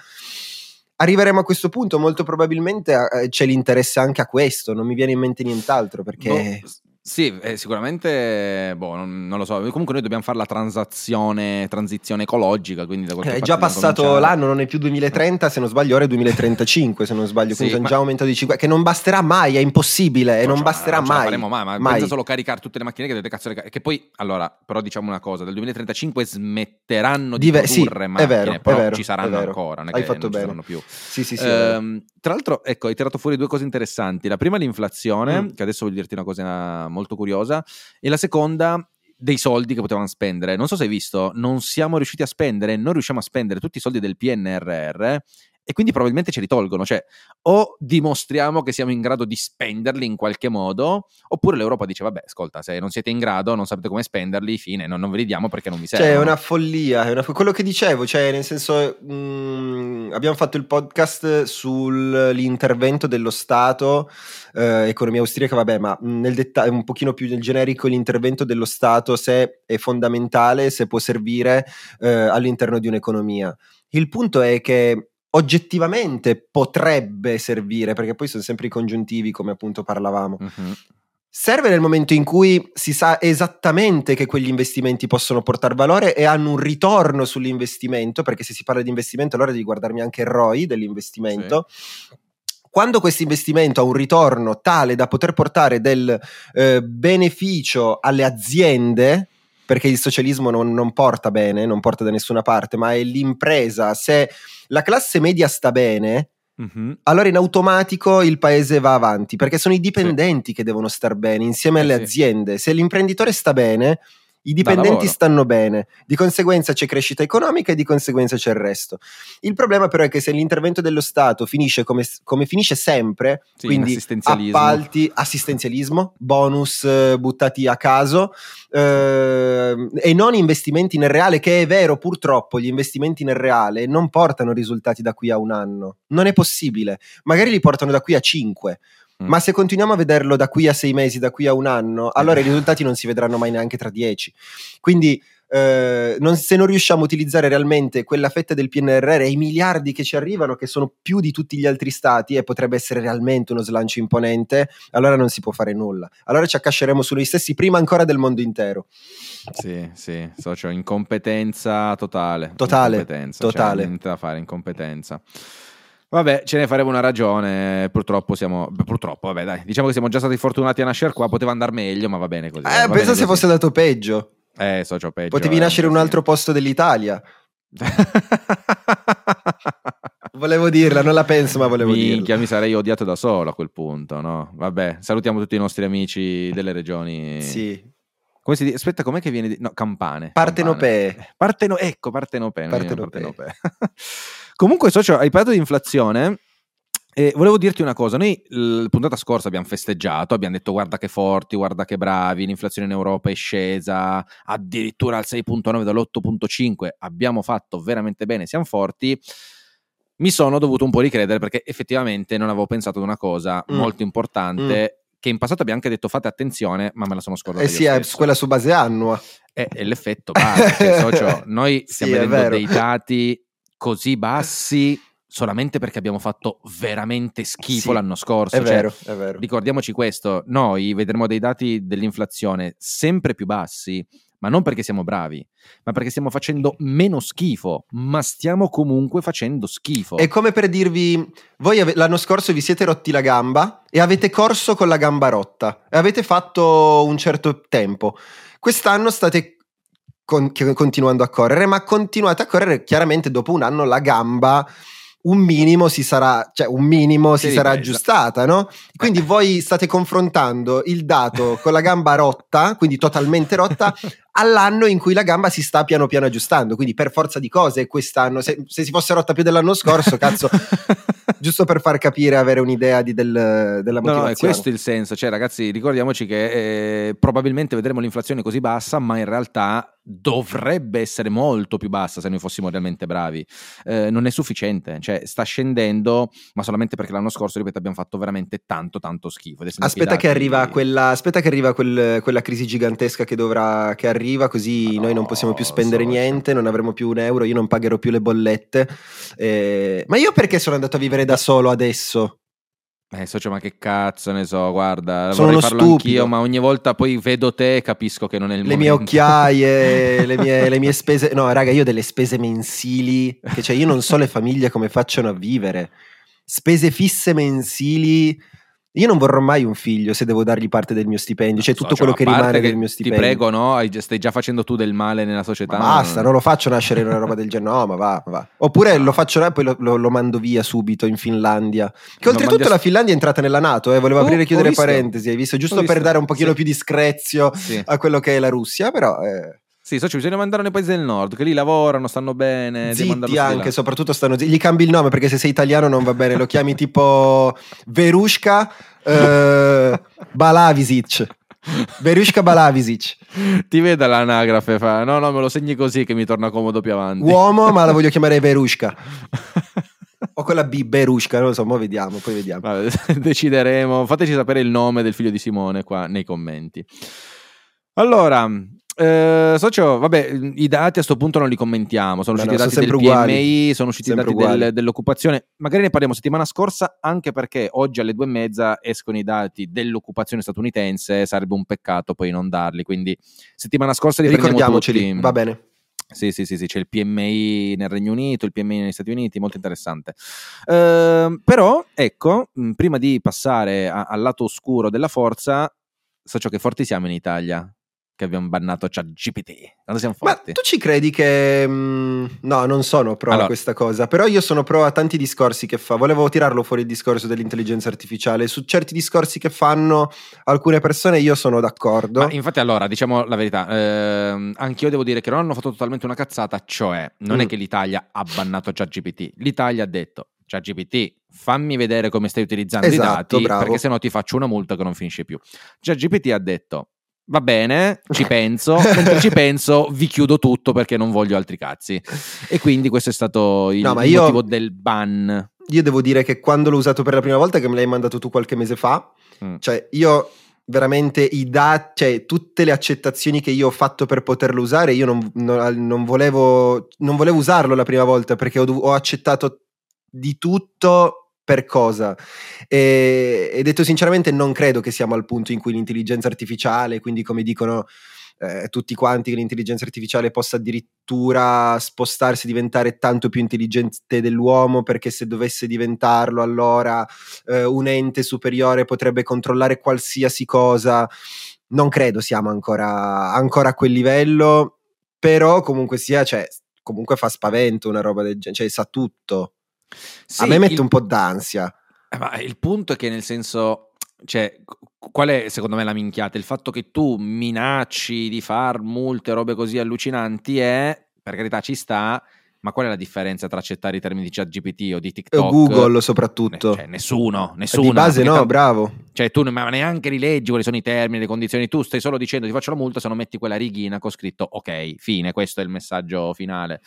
Arriveremo a questo punto molto probabilmente eh, c'è l'interesse anche a questo non mi viene in mente nient'altro perché Boh, s- sì, eh, sicuramente, boh, non, non lo so. Comunque noi dobbiamo fare la transazione, transizione ecologica, quindi da qualche Eh, è già passato cominciare. l'anno, non è più 2030, se non sbaglio, ora è 2035, se non sbaglio, Sì, quindi sono ma- già aumentato di 5, che non basterà mai, è impossibile, e No, non cioè, basterà non mai. faremo mai, ma mai. pensa solo caricare tutte le macchine che dovete cazzo le Che poi, allora, però diciamo una cosa, dal 2035 smetteranno di Dive- sì, produrre è macchine, vero, è però vero, ci è saranno vero. ancora, non è Hai che fatto non ci bene. saranno più. Sì, sì, sì. è vero. Ehm, tra l'altro, ecco, hai tirato fuori due cose interessanti. La prima, l'inflazione, Mm. che adesso voglio dirti una cosa molto curiosa, e la seconda, dei soldi che potevano spendere. Non so se hai visto, non siamo riusciti a spendere, non riusciamo a spendere tutti i soldi del PNRR. E quindi probabilmente ce li tolgono. Cioè, o dimostriamo che siamo in grado di spenderli in qualche modo, oppure l'Europa dice: Vabbè, ascolta, se non siete in grado, non sapete come spenderli, fine, non, non ve li diamo perché non vi servono. Cioè, è una follia. È una fo- quello che dicevo, cioè, nel senso, mh, mm, abbiamo fatto il podcast sull'intervento dello Stato, eh, economia austriaca, vabbè, ma nel dettaglio, un pochino più nel generico, l'intervento dello Stato, se è fondamentale, se può servire eh, all'interno di un'economia. Il punto è che oggettivamente potrebbe servire, perché poi sono sempre i congiuntivi, come appunto parlavamo. Mhm. Serve nel momento in cui si sa esattamente che quegli investimenti possono portare valore e hanno un ritorno sull'investimento, perché se si parla di investimento allora devi guardarmi anche il ROI dell'investimento. Quando questo investimento ha un ritorno tale da poter portare del eh, beneficio alle aziende, perché il socialismo non, non porta bene, non porta da nessuna parte, ma è l'impresa. Se la classe media sta bene, Mhm. allora in automatico il paese va avanti, perché sono i dipendenti che devono star bene insieme Eh alle sì. aziende. Se l'imprenditore sta bene, i dipendenti stanno bene, di conseguenza c'è crescita economica e di conseguenza c'è il resto. Il problema però è che se l'intervento dello Stato finisce come, come finisce sempre, Sì, in quindi assistenzialismo. appalti, assistenzialismo, bonus eh, buttati a caso eh, e non investimenti nel reale, che è vero purtroppo gli investimenti nel reale non portano risultati da qui a un anno, non è possibile, magari li portano da qui a cinque. Mm. Ma se continuiamo a vederlo da qui a sei mesi, da qui a un anno, allora i risultati non si vedranno mai neanche tra dieci. Quindi eh, non- se non riusciamo a utilizzare realmente quella fetta del PNRR e i miliardi che ci arrivano, che sono più di tutti gli altri stati e potrebbe essere realmente uno slancio imponente, allora non si può fare nulla. Allora ci accasceremo su noi stessi prima ancora del mondo intero. Sì, sì, socio, incompetenza totale. Totale, Incompetenza, totale. Cioè, niente da fare, incompetenza. Vabbè, ce ne faremo una ragione. Purtroppo siamo. Purtroppo, vabbè, dai. Diciamo che siamo già stati fortunati a nascere qua. Poteva andare meglio, ma va bene così. Eh, bene se fosse dato peggio. Eh, socio, peggio. Potevi eh, nascere in un altro posto dell'Italia. Volevo dirla, non la penso, ma volevo Minchia, dirla. mi sarei odiato da solo a quel punto, no? Vabbè, salutiamo tutti i nostri amici delle regioni. Sì. Come si dice? Aspetta, com'è che viene? di- No, campane. Partenopee. Campane. Parteno- ecco, partenopee. Partenopee. partenopee. Comunque, socio, hai parlato di inflazione. E volevo dirti una cosa, noi la puntata scorsa abbiamo festeggiato, abbiamo detto guarda che forti, guarda che bravi, l'inflazione in Europa è scesa addirittura al 6.9 dall'8.5, abbiamo fatto veramente bene, siamo forti. Mi sono dovuto un po' ricredere perché effettivamente non avevo pensato ad una cosa Mm. molto importante che in passato abbiamo anche detto fate attenzione, ma me la sono scordata. Eh sì, è quella su base annua. È, è l'effetto cioè, socio, noi Sì, stiamo è vedendo dei dati così bassi solamente perché abbiamo fatto veramente schifo Sì, l'anno scorso. È cioè, vero, è vero. Ricordiamoci questo, noi vedremo dei dati dell'inflazione sempre più bassi, ma non perché siamo bravi, ma perché stiamo facendo meno schifo, ma stiamo comunque facendo schifo. È come per dirvi, voi ave- l'anno scorso vi siete rotti la gamba e avete corso con la gamba rotta e avete fatto un certo tempo. Quest'anno state con- che- continuando a correre, ma continuate a correre chiaramente dopo un anno la gamba un minimo si sarà, cioè un minimo si, Si sarà ripresa. aggiustata, no? Quindi voi state confrontando il dato con la gamba rotta, quindi totalmente rotta, all'anno in cui la gamba si sta piano piano aggiustando. Quindi per forza di cose quest'anno, se, se si fosse rotta più dell'anno scorso, cazzo, giusto per far capire, avere un'idea di del- della No, no, motivazione. è questo il senso. Cioè, ragazzi, ricordiamoci che eh, probabilmente vedremo l'inflazione così bassa, ma in realtà dovrebbe essere molto più bassa se noi fossimo realmente bravi. Eh, non è sufficiente, cioè sta scendendo, ma solamente perché l'anno scorso, ripeto, abbiamo fatto veramente tanto, tanto schifo. Aspetta che quella, aspetta che arriva quel- quella crisi gigantesca che, dovrà, che arriva, così Ma noi no, non possiamo più spendere niente, non avremo più un euro, io non pagherò più le bollette. Eh, ma io perché sono andato a vivere da solo adesso? Eh, socio, ma che cazzo ne so, guarda, Sono vorrei farlo stupido. anch'io, ma ogni volta poi vedo te e capisco che non è il Le mie momento. occhiaie, le mie, le mie spese. No, raga, io ho delle spese mensili. Che cioè, io non so le famiglie come facciano a vivere. Spese fisse mensili. Io non vorrò mai un figlio se devo dargli parte del mio stipendio, cioè tutto Socio, quello che rimane che del mio Ti stipendio. prego, no? Stai già facendo tu del male nella società. Ma basta, non lo faccio nascere in una roba del genere. No, ma va, va. Oppure lo faccio e poi lo, lo- lo mando via subito in Finlandia. Che Lo oltretutto mandi a- la Finlandia è entrata nella Nato, eh, volevo Oh, aprire e chiudere visto. parentesi, hai visto? Giusto Ho per visto, dare un pochino sì. più di screzio Sì. a quello che è la Russia, però... eh, Sì, socio, bisogna mandarlo nei paesi del nord, che lì lavorano, stanno bene. Zitti anche, là. soprattutto stanno zitti. Gli cambi il nome perché se sei italiano non va bene, lo chiami tipo Verushka eh, Balavisic. Verushka Balavisic. Ti veda l'anagrafe, fa. No, no, me lo segni così che mi torna comodo più avanti. Uomo, ma la voglio chiamare Verushka. O quella B, Berushka, non lo so, mo vediamo, poi vediamo. Vabbè, decideremo. Fateci sapere il nome del figlio di Simone qua nei commenti. Allora, eh, socio, vabbè, i dati a sto punto non li commentiamo. Sono No, usciti no, i dati del uguali. PMI, sono usciti i dati del- dell'occupazione. Magari ne parliamo settimana scorsa, anche perché oggi alle due e mezza escono i dati dell'occupazione statunitense. Sarebbe un peccato poi non darli. Quindi, settimana scorsa li Ricordiamoceli, tutti. va bene. Sì, sì, sì, sì, c'è il PMI nel Regno Unito, il PMI negli Stati Uniti, molto interessante. Ehm, però, ecco, mh, prima di passare a- al lato oscuro della forza, so ciò che forti siamo in Italia, che abbiamo bannato ChatGPT. Quando siamo Ma forti? tu ci credi che... mm, no, non sono pro Allora. a questa cosa, però io sono pro a tanti discorsi che fa. Volevo tirarlo fuori il discorso dell'intelligenza artificiale. Su certi discorsi che fanno alcune persone io sono d'accordo. Ma infatti, allora, diciamo la verità, ehm, anch'io devo dire che non hanno fatto totalmente una cazzata, cioè, non è Mm. che l'Italia ha bannato ChatGPT, l'Italia ha detto, ChatGPT, fammi vedere come stai utilizzando i Esatto, dati, bravo. perché sennò ti faccio una multa che non finisce più. ChatGPT ha detto, va bene, ci penso, mentre ci penso vi chiudo tutto perché non voglio altri cazzi. E quindi questo è stato il, No, il io- motivo del ban. Io devo dire che quando l'ho usato per la prima volta, che me l'hai mandato tu qualche mese fa, Mm. cioè io veramente i dati, cioè tutte le accettazioni che io ho fatto per poterlo usare, io non, non- non volevo, non volevo usarlo la prima volta perché ho, ho accettato di tutto per cosa? E, e detto sinceramente non credo che siamo al punto in cui l'intelligenza artificiale, quindi come dicono eh, tutti quanti che l'intelligenza artificiale possa addirittura spostarsi, diventare tanto più intelligente dell'uomo, perché se dovesse diventarlo allora eh, un ente superiore potrebbe controllare qualsiasi cosa. Non credo siamo ancora, ancora a quel livello, però comunque sia, cioè, comunque fa spavento una roba del genere, cioè sa tutto. Sì, a me mette il- un po' d'ansia. Eh, Ma il punto è che nel senso, cioè, qu- qual è secondo me la minchiata? Il fatto che tu minacci di far multe, robe così allucinanti è, per carità ci sta, ma qual è la differenza tra accettare i termini di ChatGPT o di TikTok? Google soprattutto. Cioè, nessuno, Eh, nessuno. di base no, tanto- bravo. Cioè, tu neanche rileggi quali sono i termini, le condizioni. Tu stai solo dicendo ti faccio la multa se non metti quella righina con scritto ok, fine, questo è il messaggio finale.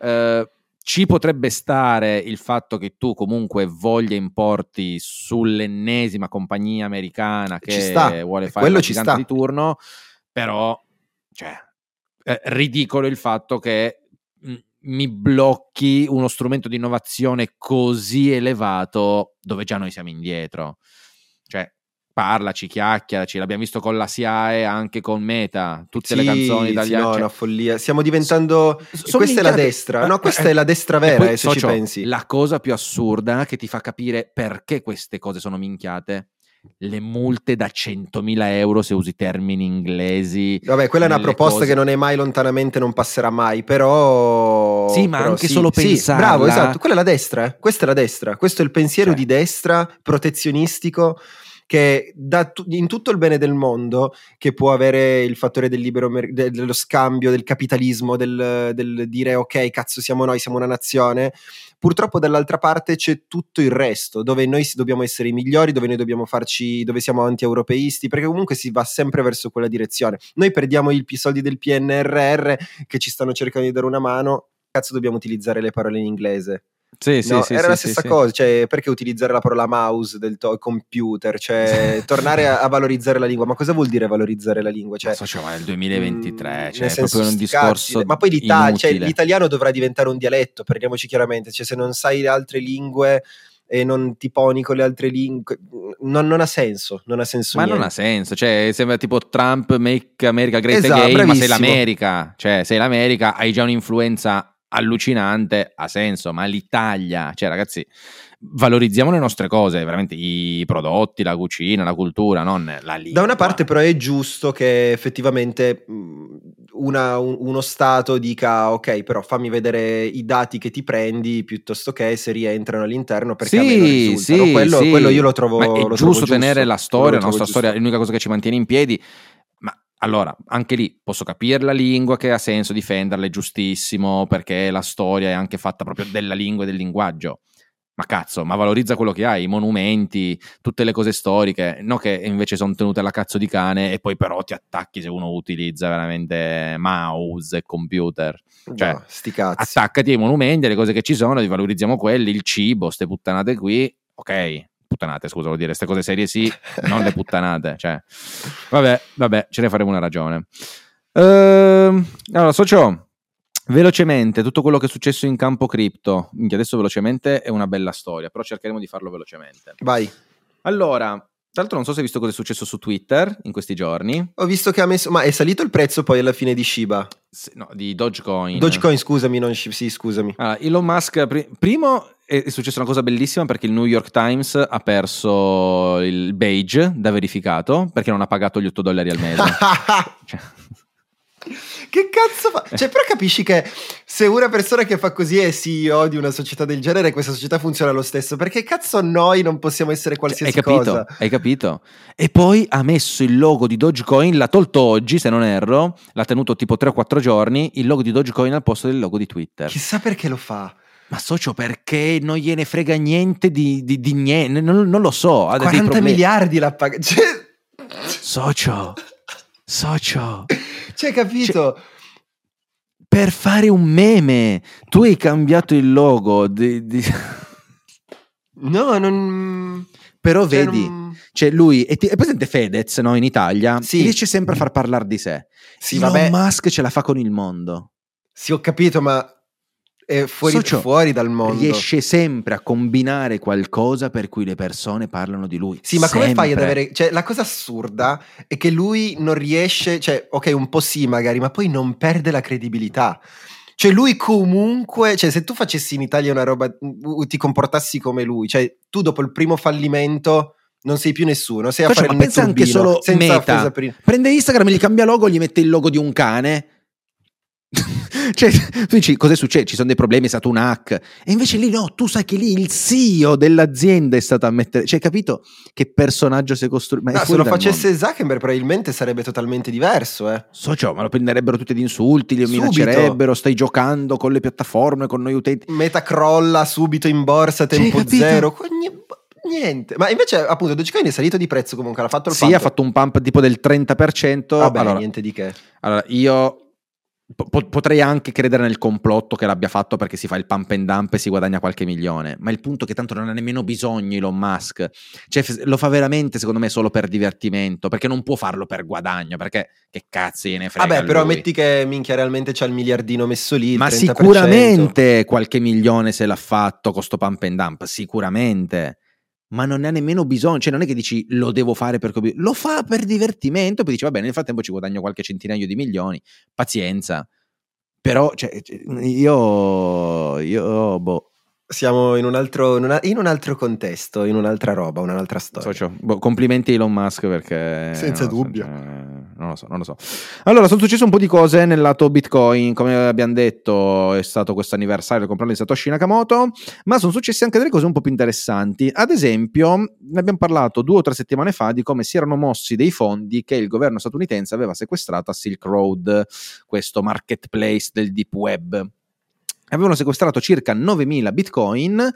Eh, ci potrebbe stare il fatto che tu comunque voglia importi sull'ennesima compagnia americana che sta, vuole e fare quello ci gigante sta. di turno, però, cioè, è ridicolo il fatto che mh, mi blocchi uno strumento di innovazione così elevato dove già noi siamo indietro. Cioè, parlaci, chiacchiaraci, l'abbiamo visto con la SIAE, anche con Meta, tutte le Sì, canzoni sì, italiane. no, è cioè, una follia. Stiamo diventando. sono questa è la destra. No, questa eh, è la destra vera, poi, eh, se ci socio, pensi. La cosa più assurda che ti fa capire perché queste cose sono minchiate. Le multe da 100.000 euro se usi termini inglesi. Vabbè, quella è una proposta cose. che non è mai lontanamente, non passerà mai, però... Sì, ma però anche solo sì, pensarla- bravo, esatto, quella è la destra, eh. questa è la destra, questo è il pensiero Cioè. di destra protezionistico che dà in tutto il bene del mondo che può avere il fattore del libero mer- de- dello scambio, del capitalismo, del, del dire ok, cazzo siamo noi, siamo una nazione. Purtroppo dall'altra parte c'è tutto il resto, dove noi dobbiamo essere i migliori, dove noi dobbiamo farci, dove siamo anti-europeisti, perché comunque si va sempre verso quella direzione. Noi perdiamo i soldi del PNRR che ci stanno cercando di dare una mano, cazzo dobbiamo utilizzare le parole in inglese. Sì, sì, No, sì, era sì, la stessa sì. cosa, cioè perché utilizzare la parola mouse del to- computer, cioè tornare a, a valorizzare la lingua, ma cosa vuol dire valorizzare la lingua? Cioè, so, cioè, ma il 2023, mm, cioè, nel è proprio un cazzi, discorso ma poi l'Italia, cioè, l'italiano dovrà diventare un dialetto, parliamoci chiaramente, cioè se non sai le altre lingue e non ti poni con le altre lingue, non, non ha senso, non ha senso Ma niente. non ha senso, cioè sembra tipo Trump make America great Esatto, again, ma sei bravissimo. l'America, cioè sei l'America, hai già un'influenza allucinante, ha senso, ma l'Italia, cioè ragazzi, valorizziamo le nostre cose, veramente i prodotti, la cucina, la cultura, non la lingua. Da una parte però è giusto che effettivamente mh, una- un- uno Stato dica ok però fammi vedere i dati che ti prendi piuttosto che se rientrano all'interno perché a me non Sì, sì, quello, sì. quello io lo trovo, Ma è lo trovo giusto tenere la storia, la nostra storia è giusto. l'unica cosa che ci mantiene in piedi. Allora, anche lì posso capire la lingua che ha senso difenderla, è giustissimo, perché la storia è anche fatta proprio della lingua e del linguaggio. Ma cazzo, ma valorizza quello che hai, i monumenti, tutte le cose storiche, no che invece sono tenute alla cazzo di cane e poi però ti attacchi se uno utilizza veramente mouse e computer. Cioè, no, sti cazzi. attaccati ai monumenti, alle cose che ci sono, li valorizziamo quelli, il cibo, ste puttanate qui, ok, puttanate, scusa, vuol dire, queste cose serie sì, non le puttanate, cioè, vabbè, vabbè, ce ne faremo una ragione. Ehm, allora, socio, velocemente, tutto quello che è successo in campo cripto, adesso velocemente è una bella storia, però cercheremo di farlo velocemente. Vai. Allora, tra l'altro non so se hai visto cosa è successo su Twitter in questi giorni, Ho visto che ha messo. Ma è salito il prezzo poi alla fine di Shiba. Se- no, di Dogecoin. Dogecoin, scusami, non Shiba. Sì, scusami. Allora, Elon Musk, pri- primo è successa una cosa bellissima perché il New York Times ha perso il badge da verificato perché non ha pagato gli 8 dollari al mese. Cioè, che cazzo fa? Cioè, però capisci che se una persona che fa così è CEO di una società del genere, questa società funziona lo stesso. Perché cazzo noi non possiamo essere hai qualsiasi capito? cosa? Hai capito? E poi ha messo il logo di Dogecoin, l'ha tolto oggi se non erro, l'ha tenuto tipo 3 o 4 giorni, il logo di Dogecoin al posto del logo di Twitter. Chissà perché lo fa. Ma socio perché non gliene frega niente di, di- di niente, non, non lo so. Ha dei 40 problemi. miliardi l'ha pagato. Cioè, Socio, socio. cioè, capito? per fare un meme. Tu hai cambiato il logo. di- di- No, non. Però cioè, vedi, non- cioè lui è, è presente Fedez no, in Italia? Sì. Riesce sempre a far parlare di sé. Sì, Elon vabbè. Musk ce la fa con il mondo. Sì, ho capito, ma è fuori, Socio, fuori dal mondo. Riesce sempre a combinare qualcosa per cui le persone parlano di lui. Sì, ma come fai ad Sempre. avere. Cioè, la cosa assurda è che lui non riesce. Cioè, ok, un po' sì, magari, ma poi non perde la credibilità. Cioè, lui comunque. Cioè, se tu facessi in Italia una roba. ti comportassi come lui. Cioè, tu dopo il primo fallimento. Non sei più nessuno, sei a Socio, fare il ma pensa anche solo senza Meta. per- Prende Instagram, gli cambia logo, gli mette il logo di un cane. cioè, tu dici cosa succede? Ci sono dei problemi, è stato un hack. E invece lì no, tu sai che lì il CEO dell'azienda è stato a mettere. Cioè, capito che personaggio si è costruito? No, se lo facesse mondo. Zuckerberg, probabilmente sarebbe totalmente diverso, eh. Socio, ma lo prenderebbero tutti ad insulti, li Subito. minaccerebbero, stai giocando con le piattaforme, con noi utenti. Meta crolla subito in borsa, tempo zero. ni- Niente. Ma invece, appunto, Dogecoin è salito di prezzo comunque. L'ha fatto il Sì, pump. ha fatto un pump tipo del 30%. Vabbè, allora, niente di che. allora, io po- po- potrei anche credere nel complotto che l'abbia fatto perché si fa il pump and dump e si guadagna qualche milione. Ma il punto è che tanto non ha nemmeno bisogno Elon Musk. Cioè, lo fa veramente, secondo me, solo per divertimento. Perché non può farlo per guadagno. Perché che cazzo gliene frega. Vabbè, però metti che minchia realmente c'ha il miliardino messo lì. Ma 30%. sicuramente qualche milione se l'ha fatto con sto pump and dump, sicuramente. Ma non ne ha nemmeno bisogno, cioè non è che dici lo devo fare per obiettivo, lo fa per divertimento, poi dici va bene, nel frattempo ci guadagno qualche centinaio di milioni, pazienza. Però cioè, io, io boh, Siamo in un, altro, in, un altro contesto, in un'altra roba, un'altra storia. socio, boh, complimenti Elon Musk perché... Senza so, dubbio. cioè, non lo so, non lo so. Allora, sono successe un po' di cose nel lato Bitcoin, come abbiamo detto è stato questo anniversario del compleanno di Satoshi Nakamoto, ma sono successe anche delle cose un po' più interessanti. Ad esempio, ne abbiamo parlato due o tre settimane fa di come si erano mossi dei fondi che il governo statunitense aveva sequestrato a Silk Road, questo marketplace del deep web. Avevano sequestrato circa 9.000 bitcoin.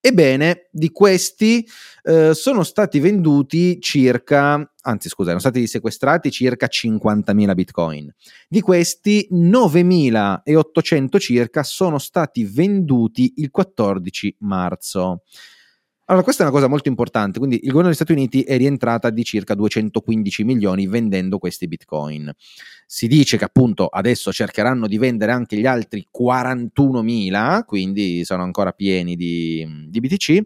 Ebbene, di questi eh, sono stati venduti circa, anzi scusa, erano stati sequestrati circa 50.000 bitcoin. Di questi 9.800 circa sono stati venduti il 14 marzo. Allora, questa è una cosa molto importante, quindi il governo degli Stati Uniti è rientrata di circa 215 milioni vendendo questi bitcoin. Si dice che appunto adesso cercheranno di vendere anche gli altri 41.000, quindi sono ancora pieni di, di BTC.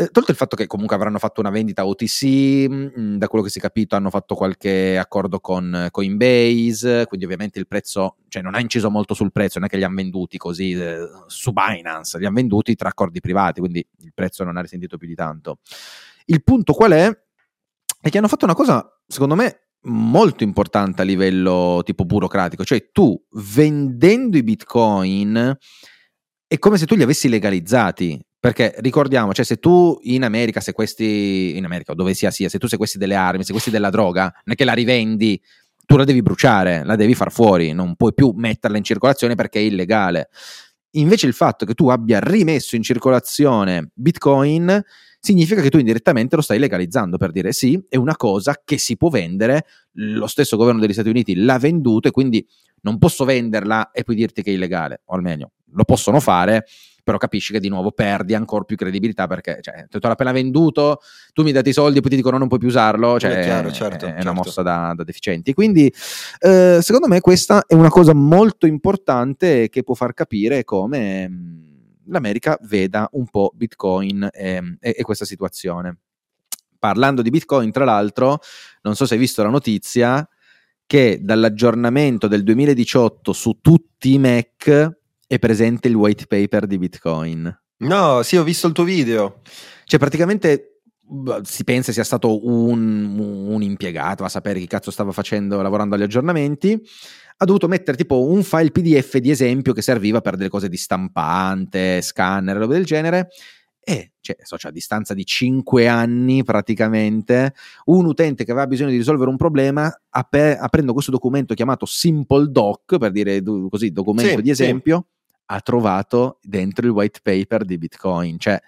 Eh, tolto il fatto che comunque avranno fatto una vendita OTC, mh, da quello che si è capito hanno fatto qualche accordo con Coinbase, quindi ovviamente il prezzo, cioè non ha inciso molto sul prezzo, non è che li hanno venduti così eh, su Binance, li hanno venduti tra accordi privati, quindi il prezzo non ha risentito più di tanto. Il punto qual è? È che hanno fatto una cosa, secondo me, molto importante a livello tipo burocratico, cioè tu vendendo i bitcoin è come se tu li avessi legalizzati. Perché ricordiamo, cioè, se tu in America sequestri, in America o dove sia sia, se tu sequestri delle armi, sequestri della droga, non è che la rivendi tu la devi bruciare, la devi far fuori, non puoi più metterla in circolazione perché è illegale. Invece il fatto che tu abbia rimesso in circolazione Bitcoin significa che tu indirettamente lo stai legalizzando per dire sì, è una cosa che si può vendere, lo stesso governo degli Stati Uniti l'ha venduto e quindi non posso venderla e poi dirti che è illegale, o almeno lo possono fare, però capisci che di nuovo perdi ancora più credibilità perché cioè, te l'ho appena venduto, tu mi dai i soldi e poi ti dicono non puoi più usarlo, cioè, è, chiaro, certo, è certo. una mossa da, da deficienti. Quindi eh, secondo me questa è una cosa molto importante che può far capire come mh, l'America veda un po' Bitcoin e, e, e questa situazione. Parlando di Bitcoin, tra l'altro, non so se hai visto la notizia che dall'aggiornamento del 2018 su tutti i Mac è presente il white paper di Bitcoin. No, sì, ho visto il tuo video. Cioè, praticamente si pensa sia stato un, un, impiegato a sapere chi cazzo stava facendo, lavorando agli aggiornamenti. Ha dovuto mettere tipo un file PDF di esempio che serviva per delle cose di stampante, scanner, roba del genere. E cioè, so, cioè, a distanza di 5 anni praticamente, un utente che aveva bisogno di risolvere un problema, ap- aprendo questo documento chiamato Simple Doc, per dire così, documento Sì, di esempio, ha trovato dentro il white paper di Bitcoin. Cioè,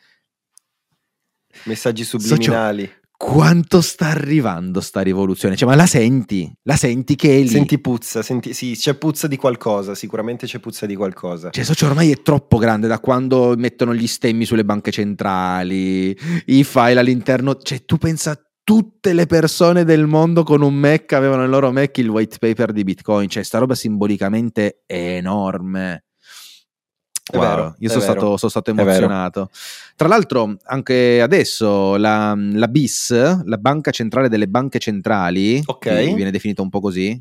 Messaggi subliminali. quanto sta arrivando sta rivoluzione? Cioè, ma la senti? La senti che è lì? Senti puzza, senti, sì, c'è puzza di qualcosa, sicuramente c'è puzza di qualcosa. Cioè, socio ormai è troppo grande da quando mettono gli stemmi sulle banche centrali, i file all'interno. Cioè, tu pensa tutte le persone del mondo con un Mac avevano nel loro Mac il white paper di Bitcoin. Cioè, sta roba simbolicamente è enorme. È Wow, vero, io è sono stato, sono stato È emozionato. Tra l'altro, anche adesso la, la BIS, la Banca Centrale delle Banche Centrali, Ok. che viene definita un po' così.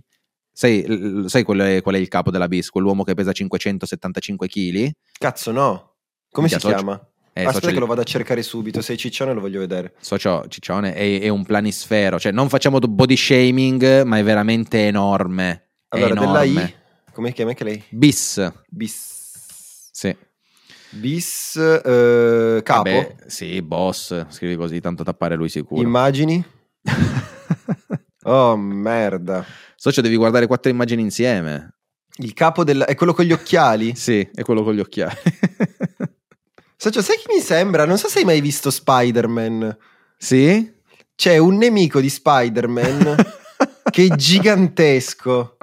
Sai, sai qual, è, qual è il capo della BIS? Quell'uomo che pesa 575 kg? Cazzo, no. Come Minchia, si socio. chiama? Eh, Aspetta socio, che lo vado a cercare subito. Sei ciccione lo voglio vedere. socio Ciccione è, è un planisfero. Cioè, non facciamo body shaming, ma è veramente enorme. È Allora, della enorme. I. Come chiama che lei? BIS. Bis. Sì. Bis. eh, capo. Vabbè, sì, boss. Scrivi così, tanto tappare lui sicuro. Immagini. Oh, merda. Socio, devi guardare quattro immagini insieme. Il capo del... È quello con gli occhiali? Sì, è quello con gli occhiali. Socio, sai chi mi sembra? Non so se hai mai visto Spider-Man. sì? C'è un nemico di Spider-Man che è gigantesco.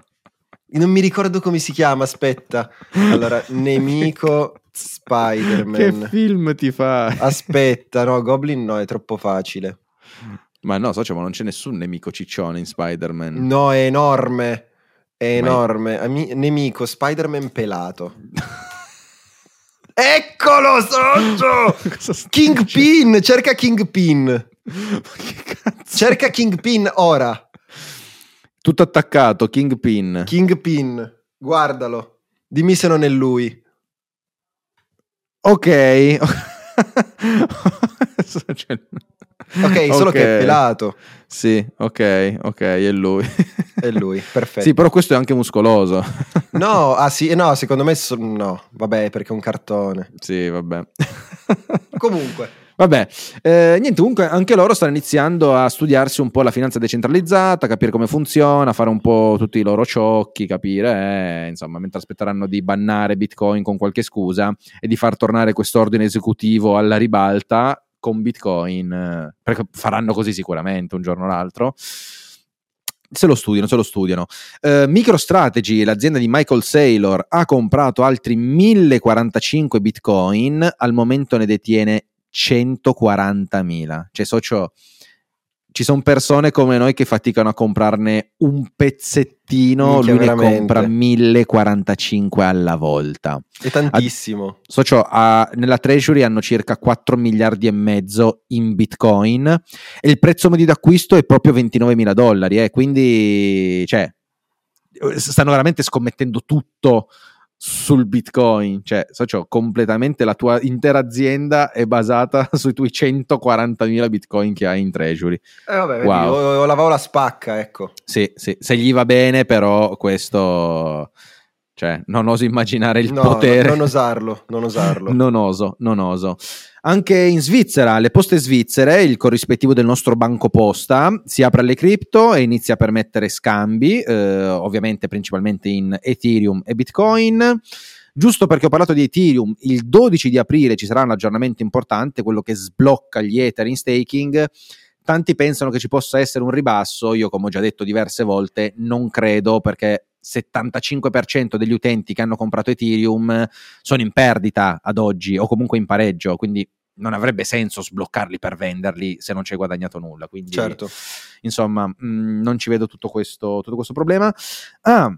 Non mi ricordo come si chiama, aspetta. Allora, nemico Che Spider-Man. film ti fa? Aspetta, no, Goblin no, è troppo facile. Ma no, socio, ma non c'è nessun nemico ciccione in Spider-Man. No, è enorme. È Ma- enorme. Ami- nemico Spider-Man pelato. Eccolo, socio! Kingpin, cerca Kingpin. che cazzo? Cerca Kingpin ora. Tutto attaccato, Kingpin. Kingpin, guardalo. Dimmi se non è lui. Ok. Ok, solo che è pelato. Sì, ok, ok, è lui. È lui, perfetto. Sì, però questo è anche muscoloso. No, ah sì, no, secondo me so- no, vabbè, perché è un cartone. sì, vabbè. Comunque, Vabbè, eh, niente, comunque anche loro stanno iniziando a studiarsi un po' la finanza decentralizzata, capire come funziona, fare un po' tutti i loro ciocchi, capire, eh, insomma, mentre aspetteranno di bannare Bitcoin con qualche scusa e di far tornare quest'ordine esecutivo alla ribalta con Bitcoin, eh, perché faranno così sicuramente un giorno o l'altro. Se lo studiano, se lo studiano. Eh, MicroStrategy, l'azienda di Michael Saylor, ha comprato altri 1045 bitcoin, al momento ne detiene 140.000. Cioè, socio, ci sono persone come noi che faticano a comprarne un pezzettino, Minchia, lui ne veramente. compra 1045 alla volta. è tantissimo. Socio, a- nella Treasury hanno circa 4 miliardi e mezzo in bitcoin e il prezzo medio d'acquisto è proprio 29 mila dollari, eh, quindi cioè, stanno veramente scommettendo tutto sul bitcoin, cioè, socio, completamente la tua intera azienda è basata sui tuoi 140 mila bitcoin che hai in Treasury. Eh, vabbè, vedi, Wow. o, o lavavo la spacca, ecco. Sì, sì, se gli va bene però questo Cioè, non oso immaginare il No, potere. non osarlo, non osarlo. Non oso, non oso. Anche in Svizzera, le poste svizzere, il corrispettivo del nostro banco posta, si apre alle cripto e inizia a permettere scambi, eh, ovviamente principalmente in Ethereum e Bitcoin. Giusto perché ho parlato di Ethereum, il 12 di aprile ci sarà un aggiornamento importante, quello che sblocca gli Ether in staking. Tanti pensano che ci possa essere un ribasso, io come ho già detto diverse volte non credo perché 75% degli utenti che hanno comprato Ethereum sono in perdita ad oggi o comunque in pareggio, quindi non avrebbe senso sbloccarli per venderli se non ci hai guadagnato nulla. Quindi, Certo. insomma, mh, non ci vedo tutto questo, tutto questo problema. Ah,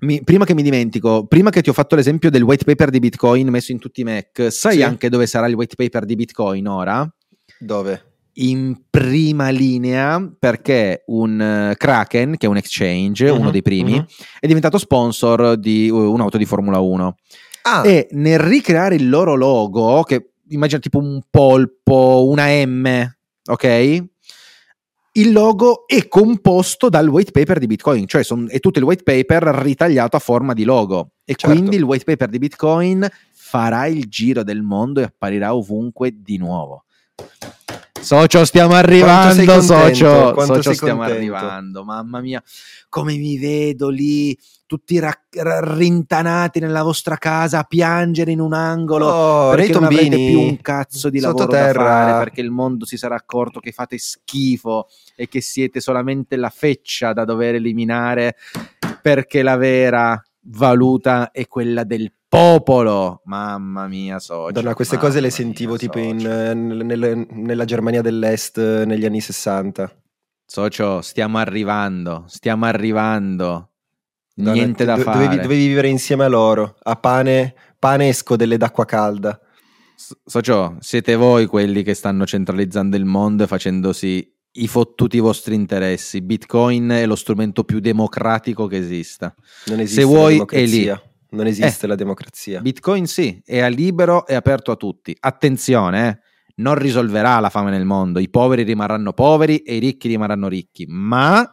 mi- prima che mi dimentico, prima che ti ho fatto l'esempio del white paper di Bitcoin messo in tutti i Mac, sai Sì. anche dove sarà il white paper di Bitcoin ora? Dove? In prima linea perché un eh, Kraken, che è un exchange, Mhm, uno dei primi, mhm. è diventato sponsor di uh, un'auto di Formula 1 Ah, e nel ricreare il loro logo, che immagina tipo un polpo, una M, ok? Il logo è composto dal white paper di Bitcoin, cioè son- è tutto il white paper ritagliato a forma di logo. E Certo. quindi il white paper di Bitcoin farà il giro del mondo e apparirà ovunque di nuovo. Socio, stiamo arrivando, socio. Quanto Socio, sei stiamo arrivando. Mamma mia, come mi vedo lì, tutti ra- ra- rintanati nella vostra casa a piangere in un angolo. oh, perché non avrete Tombini, più un cazzo di lavoro da fare perché il mondo si sarà accorto che fate schifo e che siete solamente la feccia da dover eliminare perché la vera valuta è quella del popolo mamma mia socio Madonna, queste cose le sentivo mia, tipo in, eh, nel- nella Germania dell'Est eh, negli anni 60. socio stiamo arrivando stiamo arrivando Madonna, niente da do- fare Dovevi, dovevi vivere insieme a loro, a pane, pane e scodelle d'acqua calda. So- Socio, siete voi quelli che stanno centralizzando il mondo e facendosi i fottuti vostri interessi. Bitcoin è lo strumento più democratico che esista. Non esiste Se vuoi, è lì. Non esiste la democrazia. Bitcoin sì, è libero e aperto a tutti. Attenzione, eh, non risolverà la fame nel mondo. I poveri rimarranno poveri e i ricchi rimarranno ricchi. Ma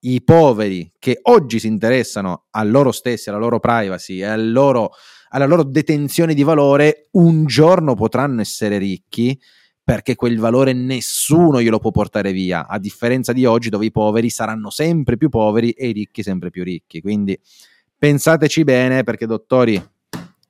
i poveri che oggi si interessano a loro stessi, alla loro privacy e al loro- alla loro detenzione di valore, un giorno potranno essere ricchi perché quel valore nessuno glielo può portare via, a differenza di oggi dove i poveri saranno sempre più poveri e i ricchi sempre più ricchi. Quindi pensateci bene perché dottori,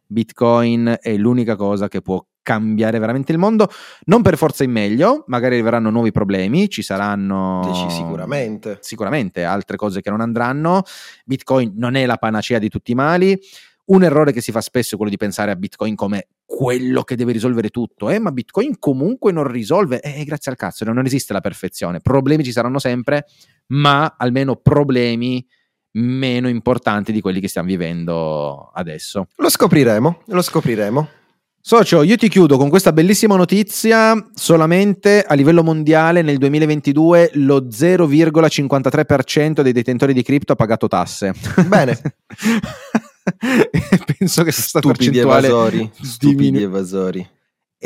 Bitcoin è l'unica cosa che può cambiare veramente il mondo, non per forza in meglio, magari arriveranno nuovi problemi, ci saranno Dici sicuramente. sicuramente altre cose che non andranno. Bitcoin non è la panacea di tutti i mali. Un errore che si fa spesso è quello di pensare a Bitcoin come quello che deve risolvere tutto, eh, ma Bitcoin comunque non risolve, eh, grazie al cazzo, non esiste la perfezione. Problemi ci saranno sempre, ma almeno problemi meno importanti di quelli che stiamo vivendo adesso. Lo scopriremo, lo scopriremo. Socio, io ti chiudo con questa bellissima notizia. Solamente a livello mondiale nel 2022 lo 0,53% dei detentori di cripto ha pagato tasse. Bene. Penso che questa Stupidi percentuale evasori. Stupidi evasori.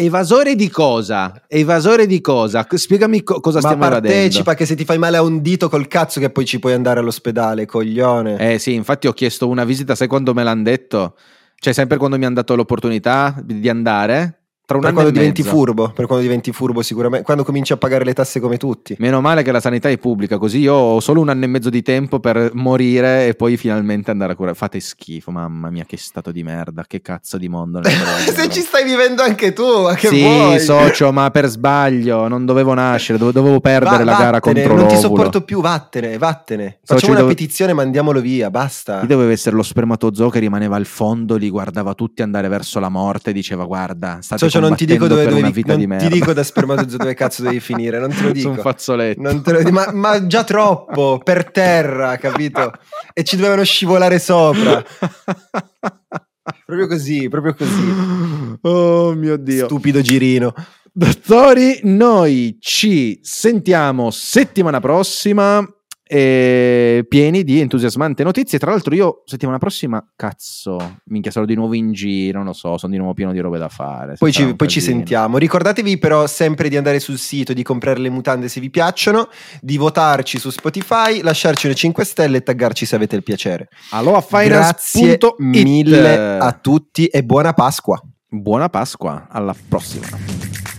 Evasore di cosa? Evasore di cosa? Spiegami co- cosa Ma stiamo evadendo. partecipa che se ti fai male a un dito col cazzo che poi ci puoi andare all'ospedale, coglione. Eh sì, infatti ho chiesto una visita, sai quando me l'hanno detto? Cioè sempre quando mi hanno dato l'opportunità di andare? Tra un per anno quando diventi mezzo. furbo, per quando diventi furbo sicuramente, quando cominci a pagare le tasse come tutti. Meno male che la sanità è pubblica, così io ho solo un anno e mezzo di tempo per morire e poi finalmente andare a curare. Fate schifo, mamma mia, che stato di merda, che cazzo di mondo. Se ci stai vivendo anche tu, ma che sì, vuoi? socio, ma per sbaglio, non dovevo nascere, dove- dovevo perdere Va- la gara vattene, contro Non ti sopporto più, vattene, vattene. Facciamo una dove- petizione, mandiamolo via, basta. Io dovevo essere lo spermatozoo che rimaneva al fondo, li guardava tutti andare verso la morte diceva guarda, state Socio, non ti dico dove dovevi, non di ti dico da spermatozoo dove cazzo devi finire, non te lo dico. un fazzoletto. Te lo dico, ma, ma già troppo, per terra, capito? E ci dovevano scivolare sopra. Proprio così, proprio così. Oh mio Dio. Stupido girino. Dottori, noi ci sentiamo settimana prossima e pieni di entusiasmanti notizie. Tra l'altro, io settimana prossima, cazzo, minchia, sarò di nuovo in giro. Non lo so, sono di nuovo pieno di robe da fare. Poi, ci, poi ci, sentiamo. Ricordatevi, però, sempre di andare sul sito, di comprare le mutande se vi piacciono, di votarci su Spotify, lasciarci una 5 stelle e taggarci se avete il piacere. Allora, Grazie mille a tutti e buona Pasqua. Buona Pasqua, alla prossima.